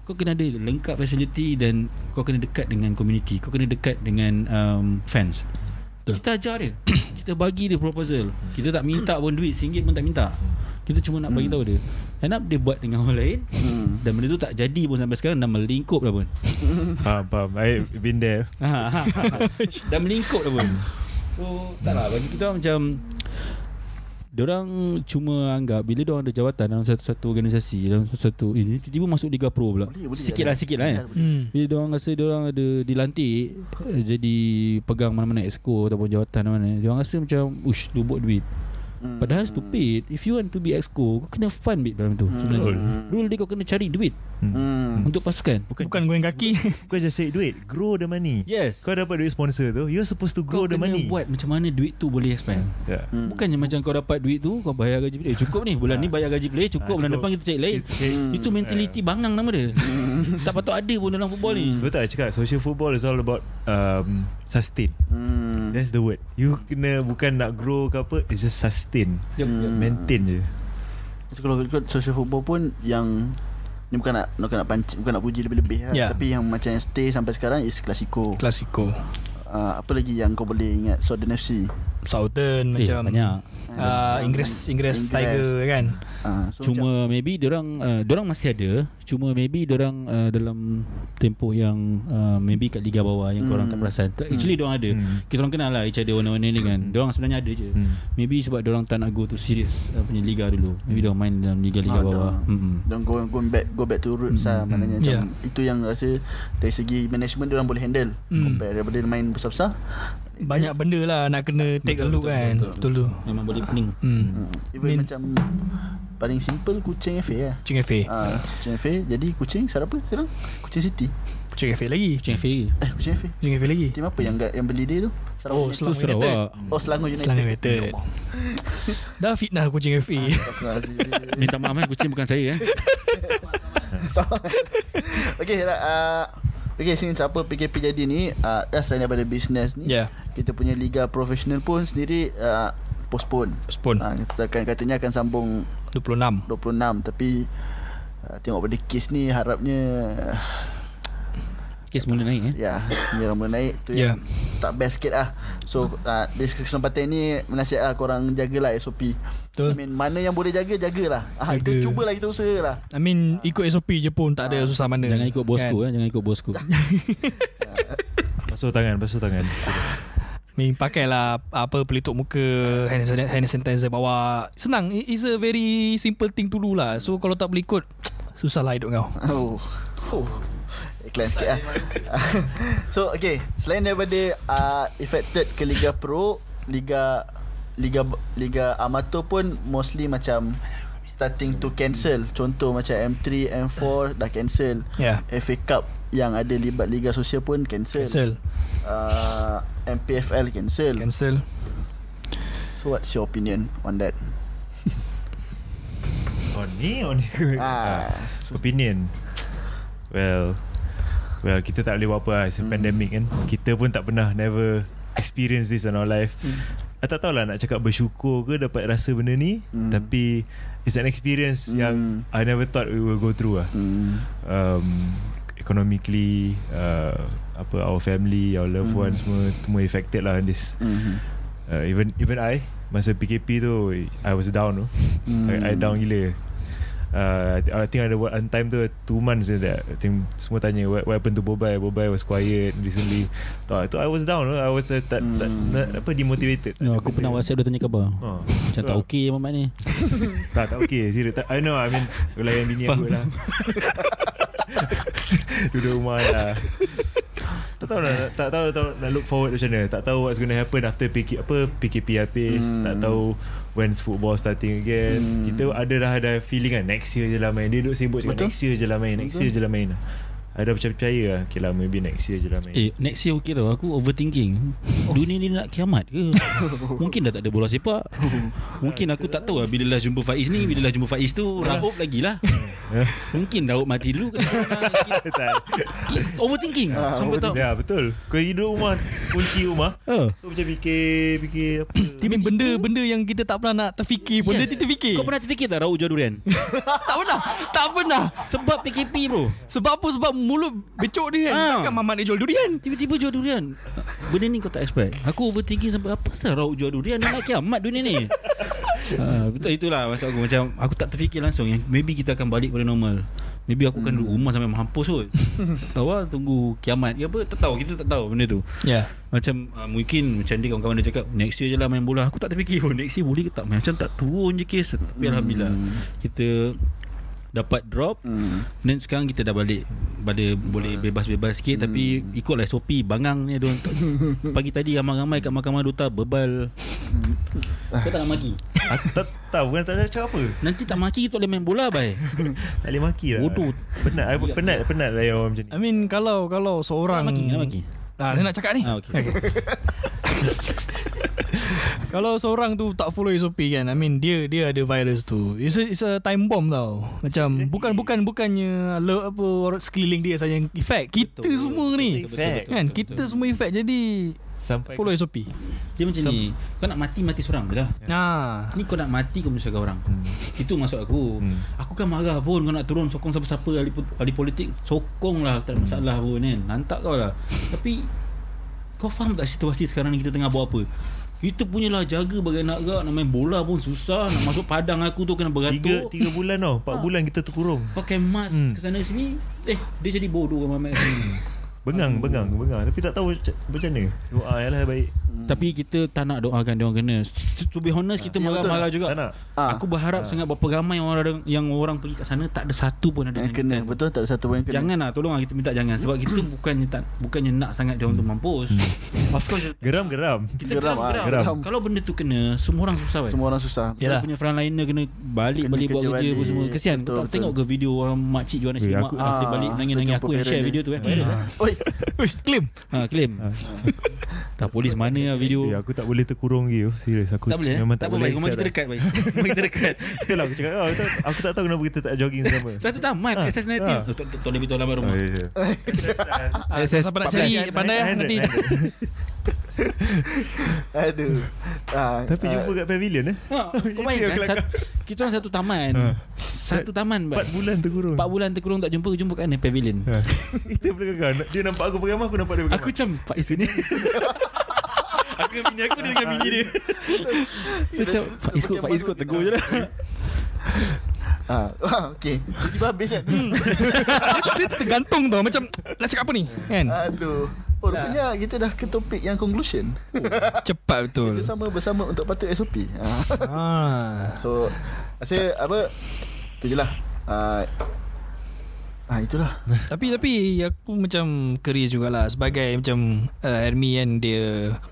Kau kena ada lengkap facility Dan kau kena dekat dengan community. Kau kena dekat dengan um, fans. Kita ajar dia. Kita bagi dia proposal. Kita tak minta pun duit RM1 pun tak minta Kita cuma nak bagi tahu dia. End up dia buat dengan orang lain Hmm. Dan benda tu tak jadi pun sampai sekarang. Dah melingkup dah pun. Faham faham. I been there. Dah melingkup dah pun. So tak lah. Bagi kita macam Diorang cuma anggap Bila diorang ada jawatan Dalam satu-satu organisasi Dalam satu-satu ini Tiba-tiba masuk Liga Pro pula. Boleh, boleh. Sikit lah sikit lah eh. Hmm. Bila diorang rasa diorang ada dilantik eh, Jadi pegang mana-mana exco Ataupun jawatan mana Diorang rasa macam Ush lu buat duit Hmm. Padahal stupid If you want to be exco Kau kena fund bit dalam tu sebenarnya. Rule dia kau kena cari duit Hmm. Untuk pasukan. Bukan goyang kaki. Bukan just cari duit Grow the money. Yes. Kau dapat duit sponsor tu You're supposed to Kau grow the kena money. buat macam mana duit tu boleh expand. Yeah. Hmm. Bukannya macam kau dapat duit tu Kau bayar gaji player Cukup ni Bulan ni bayar gaji player Cukup. Ah, Bulan depan kita cari lain. Hmm. Itu mentality bangang nama dia. Tak patut ada pun dalam football ni. Sebab tak I cakap Social football is all about um, Sustain. Hmm. That's the word. You kena bukan nak grow ke apa It's just sustain Jom, jom. Maintain je So, kalau ikut social football pun yang ni bukan nak bukan nak panci, bukan nak puji lebih-lebih lah. Ya. Tapi yang macam yang stay sampai sekarang is Clasico. Klasiko Uh, apa lagi yang kau boleh ingat Southern FC? Southern Eh, macam banyak. uh, Inggris Inggris Inggris. Tiger kan Uh, so Cuma maybe orang uh, orang masih ada Cuma maybe orang uh, dalam tempoh yang uh, Maybe kat liga bawah yang korang tak Hmm. perasan Actually orang ada Hmm. Kita orang kenal lah each other warna-warna ni kan Orang sebenarnya ada je Hmm. Maybe sebab orang tak nak go to serious uh, punya liga dulu Maybe orang main dalam liga-liga Ah, bawah. Hmm. Dan go, go back go back to roots lah maknanya macam Yeah. itu yang rasa dari segi management dia orang boleh handle Hmm. compare daripada dia main besar-besar Banyak benda lah Nak kena take a Betul, look betul, kan betul. Betul tu Memang boleh pening Hmm. Hmm. Even Main- macam paling simple Kucing FA lah. Kucing FA Ah, Kucing FA jadi Kucing siapa sekarang? Kucing City. Kucing FA lagi Kucing FA Eh Kucing FA. Kucing FA lagi Tim apa yang yang beli dia tu? Oh, United. Tu Selangor Sarawak Oh Selangor United. Selangor United. Dah fitnah kucing FA Astagfirullahalazim. Minta maaf eh Kucing bukan saya eh okay, uh, okay since apa PKP jadi ni, uh, selain daripada bisnes ni, Ya kita punya liga profesional pun sendiri uh, postpone. Postpone. Uh, kita akan katanya akan sambung 26 26 tapi uh, tengok pada kes ni harapnya Kes mula naik eh. ya ni mula naik tu Ya. yang tak best sikit lah. So uh, di kesempatan ni menasihat lah korang jagalah SOP. Betul. I mean mana yang boleh jaga jagalah. Ah kita cubalah kita usahalah. I mean ikut SOP je pun tak ada susah mana. Jangan ikut bosku Kan? eh, jangan ikut bosku. Basuh tangan Basuh tangan mean pakailah apa pelitup muka hand, san- hand sanitizer bawa. Senang. It- It's a very simple thing to do lah. So kalau tak boleh ikut susah lah hidup kau. Oh. oh. Iklan sikit lah So okay Selain daripada uh, Affected ke Liga Pro Liga Liga Liga Amateur pun Mostly macam Starting to cancel Contoh macam M3 M4 Dah cancel Ya. FA Cup Yang ada libat Liga Sosial pun cancel, Cancel. Uh, MPFL cancel. Cancel. So what's your opinion on that? Oh ni oh ni Ah, Opinion Well Well kita tak boleh buat apa lah It's a Hmm. pandemic kan Kita pun tak pernah Never experience this in our life Hmm. I tak tahulah nak cakap bersyukur ke Dapat rasa benda ni Hmm. Tapi It's an experience Hmm. yang I never thought we will go through lah Hmm. um, Economically uh, Apa Our family Our loved Hmm. ones semua Semua affected lah in this Mhm. uh, Even even I Masa PKP tu I was down tu Hmm. I, I down gila Uh, I thi- I think ada one time tu Two months je that I think semua tanya What, what happened to Bobai Bobai was quiet recently Tak, tu I was down I was uh, tak, tak, Hmm. nak, apa demotivated No, aku pernah WhatsApp dia tanya khabar. Oh. Macam tak okey Mamat ni. Tak tak okay Serius tak, I know I mean Layan bini aku lah Duduk rumah lah tak tahu nak, tak tahu, tahu nak look forward macam mana Tak tahu what's going to happen After PK, apa, PKP habis Hmm. Tak tahu When's football starting again Hmm. Kita ada dah ada feeling kan Next year je lah main Dia duduk sibuk cakap Betul. Next year je lah main Next Betul. year je lah main I dah percaya-percaya lah Okay lah maybe next year je lah main Eh, next year okey tau. Aku overthinking. Dunia ni nak kiamat ke? Mungkin dah tak ada bola sepak. Mungkin aku tak tahu lah bila lah jumpa Faiz ni, bila lah jumpa Faiz tu, Raub lagi lah. Mungkin Daud mati dulu. Overthinking. Ah, Sampai tak. Ya betul Kau hidup rumah Kunci rumah Oh. So macam fikir Fikir apa I mean benda-benda yang kita tak pernah nak terfikir pun yes. dia terfikir. Kau pernah terfikir tak Raub jual durian? tak pernah. Tak pernah. Sebab PKP bro. Sebab apa? Sebab mulut becok dia kan. Ah. Takkan mamat dia jual durian. Tiba-tiba jual durian Benda ni kau tak expect Aku overthinking sampai Apa sah Raub jual durian nak kiamat dunia ni ha, Betul itulah Maksud aku macam Aku tak terfikir langsung yang Maybe kita akan balik pada normal. Maybe aku akan duduk rumah sampai mampus kot. Tahu lah Tunggu kiamat. Ke apa Tak tahu. Kita tak tahu benda tu. Ya. Yeah. Macam uh, Mungkin Macam dia kawan-kawan dia cakap Next year je lah main bola. Aku tak terfikir pun Next year boleh ke tak main? Macam tak turun je kes. Tapi Alhamdulillah Kita Dapat drop. Hmm. Dan sekarang kita dah balik pada boleh bebas-bebas sikit. Hmm. tapi ikutlah SOP bangang ni dia pagi tadi ramai-ramai kat mahkamah Dota bebal. Kau tak nak maki. Ah, tak, tak bukan tak tahu cakap apa Nanti tak maki kita boleh main bola bai. Tak boleh maki lah Bodoh. Penat I, Penat Penat lah yang orang macam ni I mean kalau kalau seorang nak maki, nak maki. Ah, dia nak cakap ni. Ah, okey. Kalau seorang tu tak follow SOP kan I mean dia dia ada virus tu It's a, it's a time bomb tau Macam bukan bukan bukannya lo, apa orang sekeliling dia saja yang effect Kita Betul. semua ni Betul, betul, betul, Kan betul, kita betul. semua effect Jadi Sampai follow SOP Dia macam ni. Kau nak mati mati seorang je lah. Nah Ni kau nak mati kau menyusahkan orang. Hmm. Itu maksud aku. Hmm. Aku kan marah pun kau nak turun sokong siapa-siapa ahli, ahli politik sokong lah tak ada masalah pun kan. Nantak kau lah. Tapi kau faham tak situasi sekarang ni kita tengah buat apa? Kita punyalah jaga bagai nak gak nak main bola pun susah nak masuk padang aku tu kena Tiga, beratur tiga bulan tau Empat Ah. bulan kita terkurung pakai mask Hmm. ke sana sini eh dia jadi bodoh kan mamat sini Bengang Bengang Bengang Tapi tak tahu macam mana Doa lah baik tapi kita tak nak doakan dia orang kena to, be honest kita Ya, betul. marah-marah juga Tak nak Ah. aku berharap sangat berapa ramai orang ada, yang orang pergi kat sana tak ada satu pun ada Yang kena jangkitan. Betul tak ada satu pun yang kena Janganlah tolonglah kita minta jangan sebab kita bukannya tak bukannya nak sangat dia orang tu mampus. Of course Geram geram kita Geram, geram, ah, geram, geram. Kalau benda tu kena semua orang susah kan. Semua orang susah Kita Yalah. punya frontliner kena balik Kena balik buat kerja apa semua. Kesian kau tak betul. tengok ke video orang makcik jual nasi Eh, lemak aku- ah, dia balik Ah, nangis-nangis aku yang share video tu kan. Viral kan? Oi Uish, claim Ha claim. tak polis mana lah video. Eh, aku tak boleh terkurung lagi oh. Serius aku Tak boleh eh? Memang Tak tak, boleh Rumah kita dekat baik Rumah kita dekat lah. Itulah aku cakap oh, aku, tak, aku tak tahu kenapa kita tak jogging sama Satu tamat Ah, SS19 ah. Oh, Tak tak boleh beritahu alamat Oh, rumah ya, ya. Eh, Siapa nak cari Pandai lah nanti Aduh. Ah, Tapi ah, jumpa kat pavilion eh. Ha, kau bayangkan satu, kita orang satu taman. Ha. Satu taman. 4 bulan terkurung. 4 bulan terkurung tak jumpa Jumpa kat mana pavilion Ha. Itu belakang Dia nampak aku pegang Aku nampak dia pegang Aku macam Pak Is ni Aku dengan bini aku Dia dengan bini dia So macam Pak Is kot Pak Is kot Tegur je lah Ah, ah, okay. Tiba habis kan. Dia tergantung tau Macam nak cakap apa ni Kan Aduh. Oh, rupanya kita dah ke topik yang conclusion. Cepat betul Kita sama bersama untuk patut SOP. Ah. ah. So, rasa apa? Tu je lah. Ah, ah itulah. Tapi tapi aku macam curious jugalah sebagai macam uh, Hermi kan dia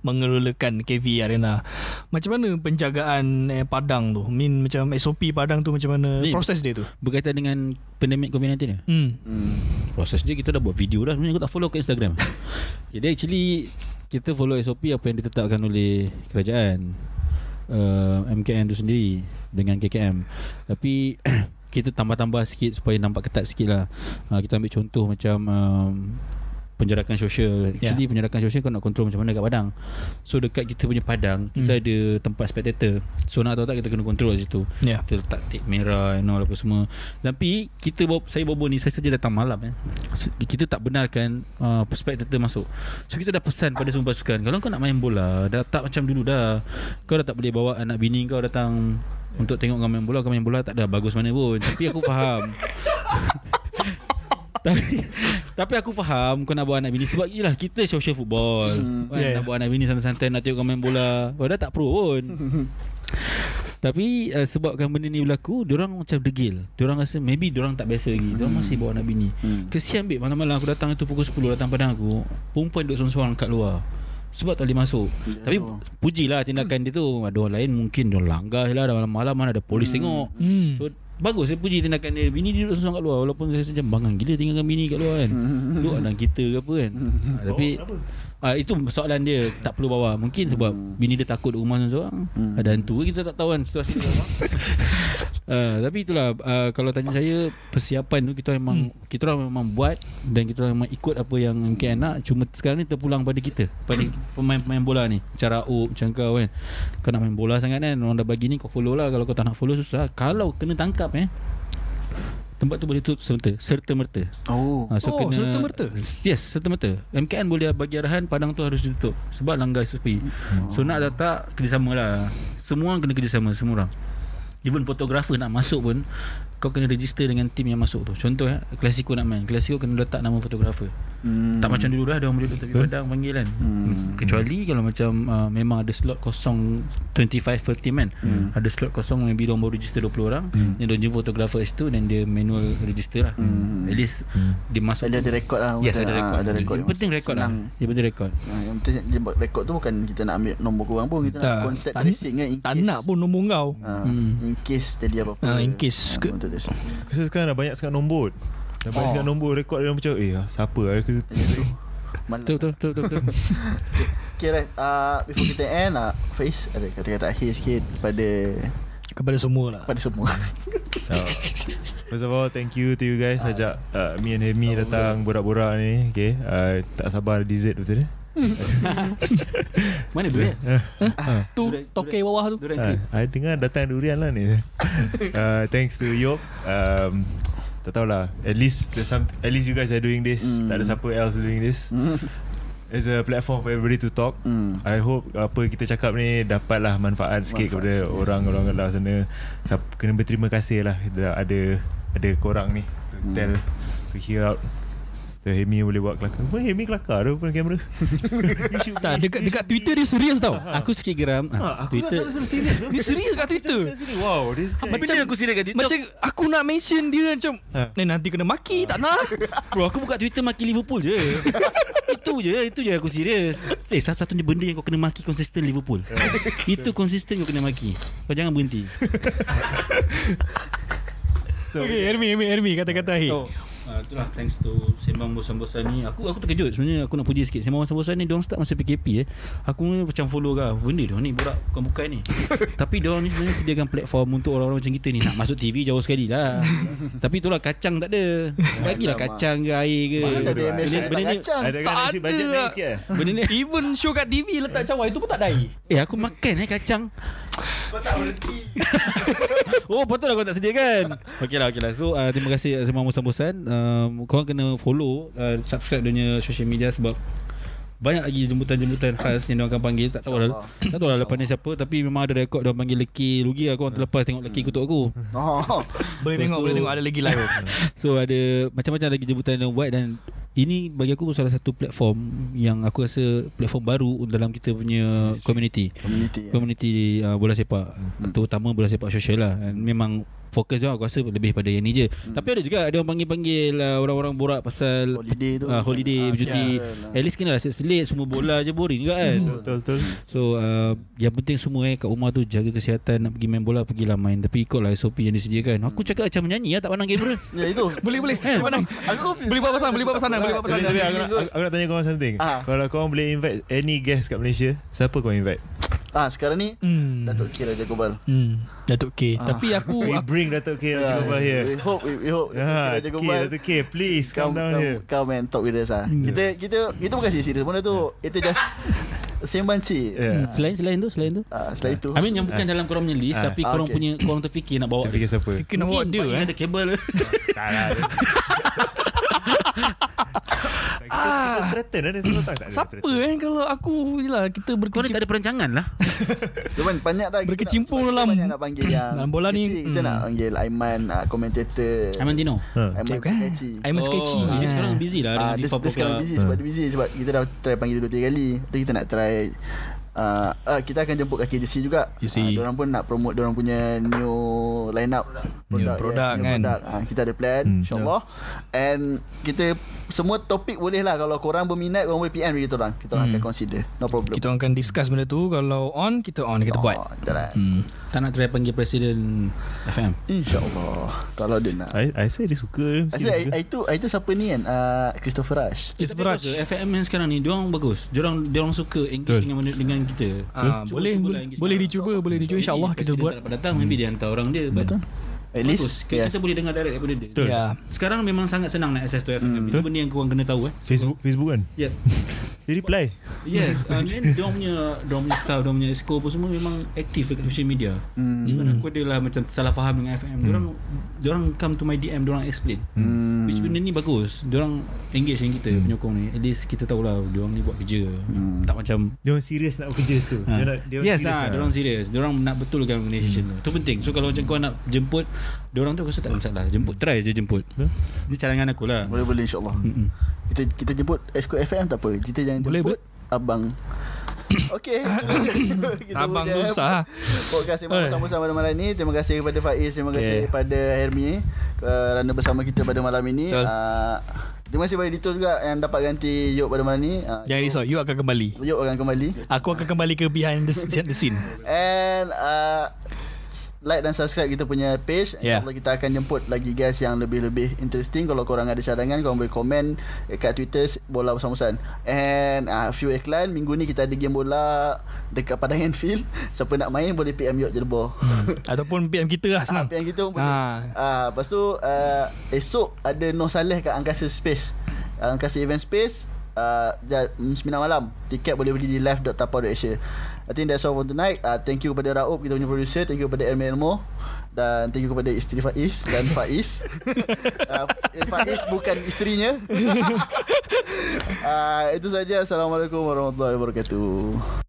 mengelolakan KV Arena. Macam mana penjagaan eh, padang tu? Mean macam SOP padang tu macam mana Ni- proses dia tu? Berkaitan dengan Pandemik COVID-19 ni Hmm. Hmm. Proses dia kita dah buat video dah Sebenarnya aku tak follow kat Instagram Jadi actually Kita follow SOP Apa yang ditetapkan oleh Kerajaan uh, MKN tu sendiri Dengan KKM Tapi Kita tambah-tambah sikit Supaya nampak ketat sikit lah. Uh, Kita ambil contoh macam um, Penjarakan sosial. Actually penjarakan sosial Kau nak kontrol macam mana? Kat Padang. So dekat kita punya Padang Kita Hmm. ada tempat spectator. So nak tahu tak Kita kena kontrol kat situ. Ya. Yeah. kita letak tip merah and all apa semua. Tapi kita saya bawa ni saya saja datang malam eh. So, kita tak benarkan uh, spectator masuk. So kita dah pesan pada semua pasukan kalau kau nak main bola dah tak macam dulu dah. Kau dah tak boleh bawa anak bini kau datang untuk tengok kau main bola kau main bola tak ada. Bagus mana pun. Tapi aku faham. Tapi tapi aku faham kau nak bawa anak bini. Sebab yelah kita social football. Hmm. kan, Yeah. nak bawa anak bini santai-santai nak tengok kau main bola. Padahal tak pro pun. Tapi uh, sebabkan benda ni berlaku Diorang macam degil. Diorang rasa Maybe diorang tak biasa lagi. Diorang masih bawa anak bini. Hmm. Kesian babe. Malam-malam aku datang itu Pukul 10 datang padang aku Perempuan duduk seorang-seorang kat luar sebab tak boleh masuk. Ya. Tapi pujilah tindakan dia tu. Ada orang lain mungkin Dia langgar je lah. Dah malam-malam mana ada polis tengok. Hmm. So bagus saya puji tindakan dia. Bini dia duduk seorang kat luar. Walaupun saya rasa macam Bangang gila tinggalkan bini kat luar kan. Duduk dalam kita ke apa kan. Ha, Tapi ah, Itu soalan dia Tak perlu bawa. Mungkin sebab Bini dia takut rumah seorang Ada hantu kita tak tahu kan Situasi dia uh, Tapi itulah uh, Kalau tanya saya Persiapan tu kita memang Kita orang memang buat Dan kita orang memang ikut Apa yang MKN nak. Cuma sekarang ni terpulang pada kita Pada pemain-pemain bola ni. Cara up Macam kau kan Kau nak main bola sangat kan Orang dah bagi ni Kau follow lah. Kalau kau tak nak follow susah. Kalau kena tangkap eh Tempat tu boleh tutup serta serta merta. Oh. Ha, Oh, serta-merta? Yes, serta merta. MKN boleh bagi arahan padang tu harus ditutup sebab langgar SOP. So nak tak tak kerjasama lah. Semua orang kena kerjasama semua orang. Even fotografer nak masuk pun kau kena register dengan tim yang masuk tu. Contoh eh, Klasiko nak main. Klasiko kena letak nama fotografer. Hmm. Tak macam dulu dah ada orang boleh tepi padang panggil kan. Hmm. Kecuali kalau macam uh, memang ada slot kosong 25 per team kan. Hmm. Ada slot kosong maybe dia baru register 20 orang. Hmm. Dia jumpa fotografer kat situ dan dia manual register lah. Hmm. At least dia masuk Ada ada rekod lah Yes ada Ah, rekod. Ada rekod Yang penting rekod lah. Dia penting rekod. Ah, Yang penting dia buat rekod tu Bukan kita nak ambil nombor korang pun Kita Tak. nak contact tracing kan Tak nak pun nombor kau Ah, Hmm. In case jadi apa-apa Ah, in case Ah, betul. Aku rasa sekarang dah banyak sangat nombor. Dah banyak Oh. sangat nombor Rekod dia macam Eh siapa lah aku Betul betul betul betul. betul. Okay right. Uh, Before kita end uh, Face ada kata-kata akhir sikit Kepada Kepada semua lah. Kepada semua. So, First of all Thank you to you guys. Ajak uh, Me and Hemi datang Borak-borak ni. Okay uh, Tak sabar dessert betul ni Mana duit? Tu toke bawah tu uh, I dengar datang durian lah ni uh, Thanks to Yok um, Tak tahulah At least there's some, At least you guys are doing this Mm. Tak ada siapa else doing this Hmm. It's a platform for everybody to talk Hmm. I hope apa kita cakap ni dapatlah manfaat sikit Manfaat kepada sikit. orang-orang luar sana. Kena berterima kasih lah ada ada korang ni to Hmm. tell to hear out. So Hemi boleh buat kelakar. Pun Hemi kelakar tu pun kamera. Tak dekat dekat Twitter dia serius tau Aku sikit geram. Ah, Ha, aku Twitter. Selalu serius. Dia serius kat Twitter Wow, this guy. Macam aku serius kat Twitter. Macam aku nak mention dia macam Ha. Ni nanti kena maki Tak nak Bro aku buka Twitter maki Liverpool je Itu je Itu je aku serius Eh satu-satunya benda yang kau kena maki Konsisten Liverpool Itu konsisten kau kena maki Kau jangan berhenti so, Okay Hermi Hermi Hermi Kata-kata akhir oh, Uh, itulah thanks to Sembang Bosan-Bosan ni. Aku aku terkejut sebenarnya Aku nak puji sikit. Sembang Bosan-Bosan ni Diorang start masa PKP eh. Aku ni macam follow kah Benda diorang ni borak bukan-bukan ni. Tapi diorang ni sebenarnya sediakan platform Untuk orang-orang macam kita ni. Nak masuk TV jauh sekali lah. Tapi itulah kacang tak ada. Bagilah kacang ke air ke. Mana ada Benda- MSN benda ni kacang? Ada nasi bajet naik sikit eh? Benda ni Even show kat TV letak cawan Itu pun tak dai Eh aku makan eh kacang Kau tak berhenti. Oh patut lah kau tak sediakan. Okey lah okey lah. So uh, terima kasih semua bosan-bosan um, Korang kena follow uh, Subscribe dia punya social media Sebab banyak lagi jemputan-jemputan khas yang diorang akan panggil. Tak tahu lah Tak tahu lah lepas ni siapa Tapi memang ada rekod Diorang panggil leki Rugi lah. Korang terlepas tengok leki kutuk aku. Oh. Boleh tengok Boleh tengok ada lagi live. So ada Macam-macam lagi jemputan yang buat Dan ini bagi aku salah satu platform Yang aku rasa Platform baru Dalam kita punya Community. Community. Community uh, bola sepak. Terutama bola sepak sosial lah. Dan Memang Fokus dia aku rasa Lebih pada yang ni je. Tapi ada juga Ada orang panggil-panggil uh, Orang-orang borak pasal Holiday tu. uh, Holiday Ah, Bercuti. ya. At least kena lah selit Semua bola je boring juga kan. Betul betul. So uh, Yang penting semua eh Kat rumah tu Jaga kesihatan Nak pergi main bola Pergilah main. Tapi ikutlah SOP yang disediakan. Aku cakap macam menyanyi lah Tak pandang kamera. Ya itu. Boleh boleh. Eh, Mana Aku Boleh buat pesan Boleh buat pesanan Boleh buat tapi aku, nak, tanya korang something. Ah. Kalau korang boleh invite Any guest kat Malaysia Siapa korang invite Ah sekarang ni Hmm Datuk K Raja Gobal Hmm Datuk K Ah. Tapi aku We bring Datuk K Raja Yeah, Gopal here We hope we, we hope Datuk K Ya, Raja K, Gobal Datuk K, please come, come, down come, here. come and talk with us ah. Kita kita kita bukan serius benda tu. Itu just sembang cik. Yeah. Selain selain tu Selain tu Ah, setelah itu. I mean yang bukan dalam korang punya list Ah. Tapi Ah, korang okay. punya Korang terfikir nak bawa Kita fikir siapa? Kena bawa dia Mungkin eh ada kabel Tak lah. Kita, kita threaten ada semua tak? tak ada Siapa eh Kalau aku Yelah kita Korang tak berkecimpung ada perancangan lah Cuman banyak dah kita Berkecimpung kita dalam- banyak nak panggil yang dalam bola ni. Kita hmm. nak panggil Aiman ah, komentator. Aiman Dino Ha. Aiman kan Sketchy. I'm a sketchy Oh, Dia Ah. sekarang busy lah Ah, Dengan dia, FIFA dia sekarang Poker busy sebab dia busy sebab kita dah try panggil dia dua tiga kali. Kita nak try Uh, uh, kita akan jemput kat KJC juga. KJC. Uh, diorang pun nak promote diorang punya new lineup New product new kan. product. Uh, kita ada plan Hmm. insyaallah. And kita semua topik boleh lah kalau korang berminat korang boleh PM kita orang. Kita orang Hmm. akan consider. No problem. Kita akan discuss benda tu Kalau on Kita on Kita buat Oh, jalan. hmm. Tak nak try panggil Presiden FM InsyaAllah Kalau dia nak I, I say dia suka. mesti dia Asyik, suka. itu itu siapa ni kan uh, Christopher Rush berat bagus, FM yang sekarang ni Diorang bagus Diorang diorang suka engage Betul. dengan dengan kita Ah, Cuba- boleh cubalah boleh, dicuba orang. boleh dicuba So, insyaallah kita buat tak datang Maybe dia hantar orang dia Betul At Bagus least kita, yes. kita boleh dengar direct daripada dia Betul. ya Sekarang memang sangat senang nak access to FM Itu Betul. benda yang korang kena tahu eh Facebook Facebook kan? Ya Dia reply. Yes And then Diorang punya Diorang punya staff Diorang punya exco apa semua Memang aktif dekat social media. Hmm. Even aku ada lah Macam salah faham dengan FM Diorang Diorang come to my DM Diorang explain. Hmm. Which benda ni bagus. Diorang engage dengan kita Penyokong ni. At least kita tahulah Diorang ni buat kerja. Tak macam Dia orang serius nak bekerja tu. Ha. Dia nak dia orang yes serious ah, lah. Diorang serius Diorang nak betulkan organisation tu. Itu penting. So kalau macam kau nak jemput Diorang tu aku rasa tak ada masalah. Jemput Try je jemput. Betul. Ni cadangan aku lah. Boleh boleh insyaAllah. Mm-mm. Kita kita jemput Esco FM tak apa. Kita jangan Boleh, jemput Abang. Okay Kita Abang tu susah. Podcast Sembang Bersama-sama pada malam ni Terima kasih kepada Faiz Terima kasih Okay. kepada Hermi Kerana bersama kita pada malam ini. Betul. uh, Terima kasih kepada Dito juga Yang dapat ganti Yop pada malam ni uh, Jangan risau You akan kembali. Yop akan kembali. Aku akan kembali ke behind the, the scene. And uh, like dan subscribe kita punya page. Yeah. InsyaAllah kita akan jemput lagi guys yang lebih-lebih interesting. Kalau korang ada cadangan, korang boleh komen dekat Twitter Bola Bersama-Sama. And uh, few iklan. Minggu ni kita ada game bola dekat Padang Anfield. Siapa nak main boleh PM Yok Jelbor. Hmm. Ataupun PM kita lah senang PM kita pun boleh. Ah. Ah, lepas tu uh, esok ada Noh Saleh kat Angkasa Space. Uh, Angkasa Event Space. Uh, ja- 9 malam Tiket boleh beli di live.tapau.asia I think that's all for tonight. Uh, Thank you kepada Raub Kita punya producer. Thank you kepada Elmo Elmo Dan thank you kepada isteri Faiz Dan Faiz. Uh, Faiz bukan isterinya. Uh, Itu saja. Assalamualaikum warahmatullahi wabarakatuh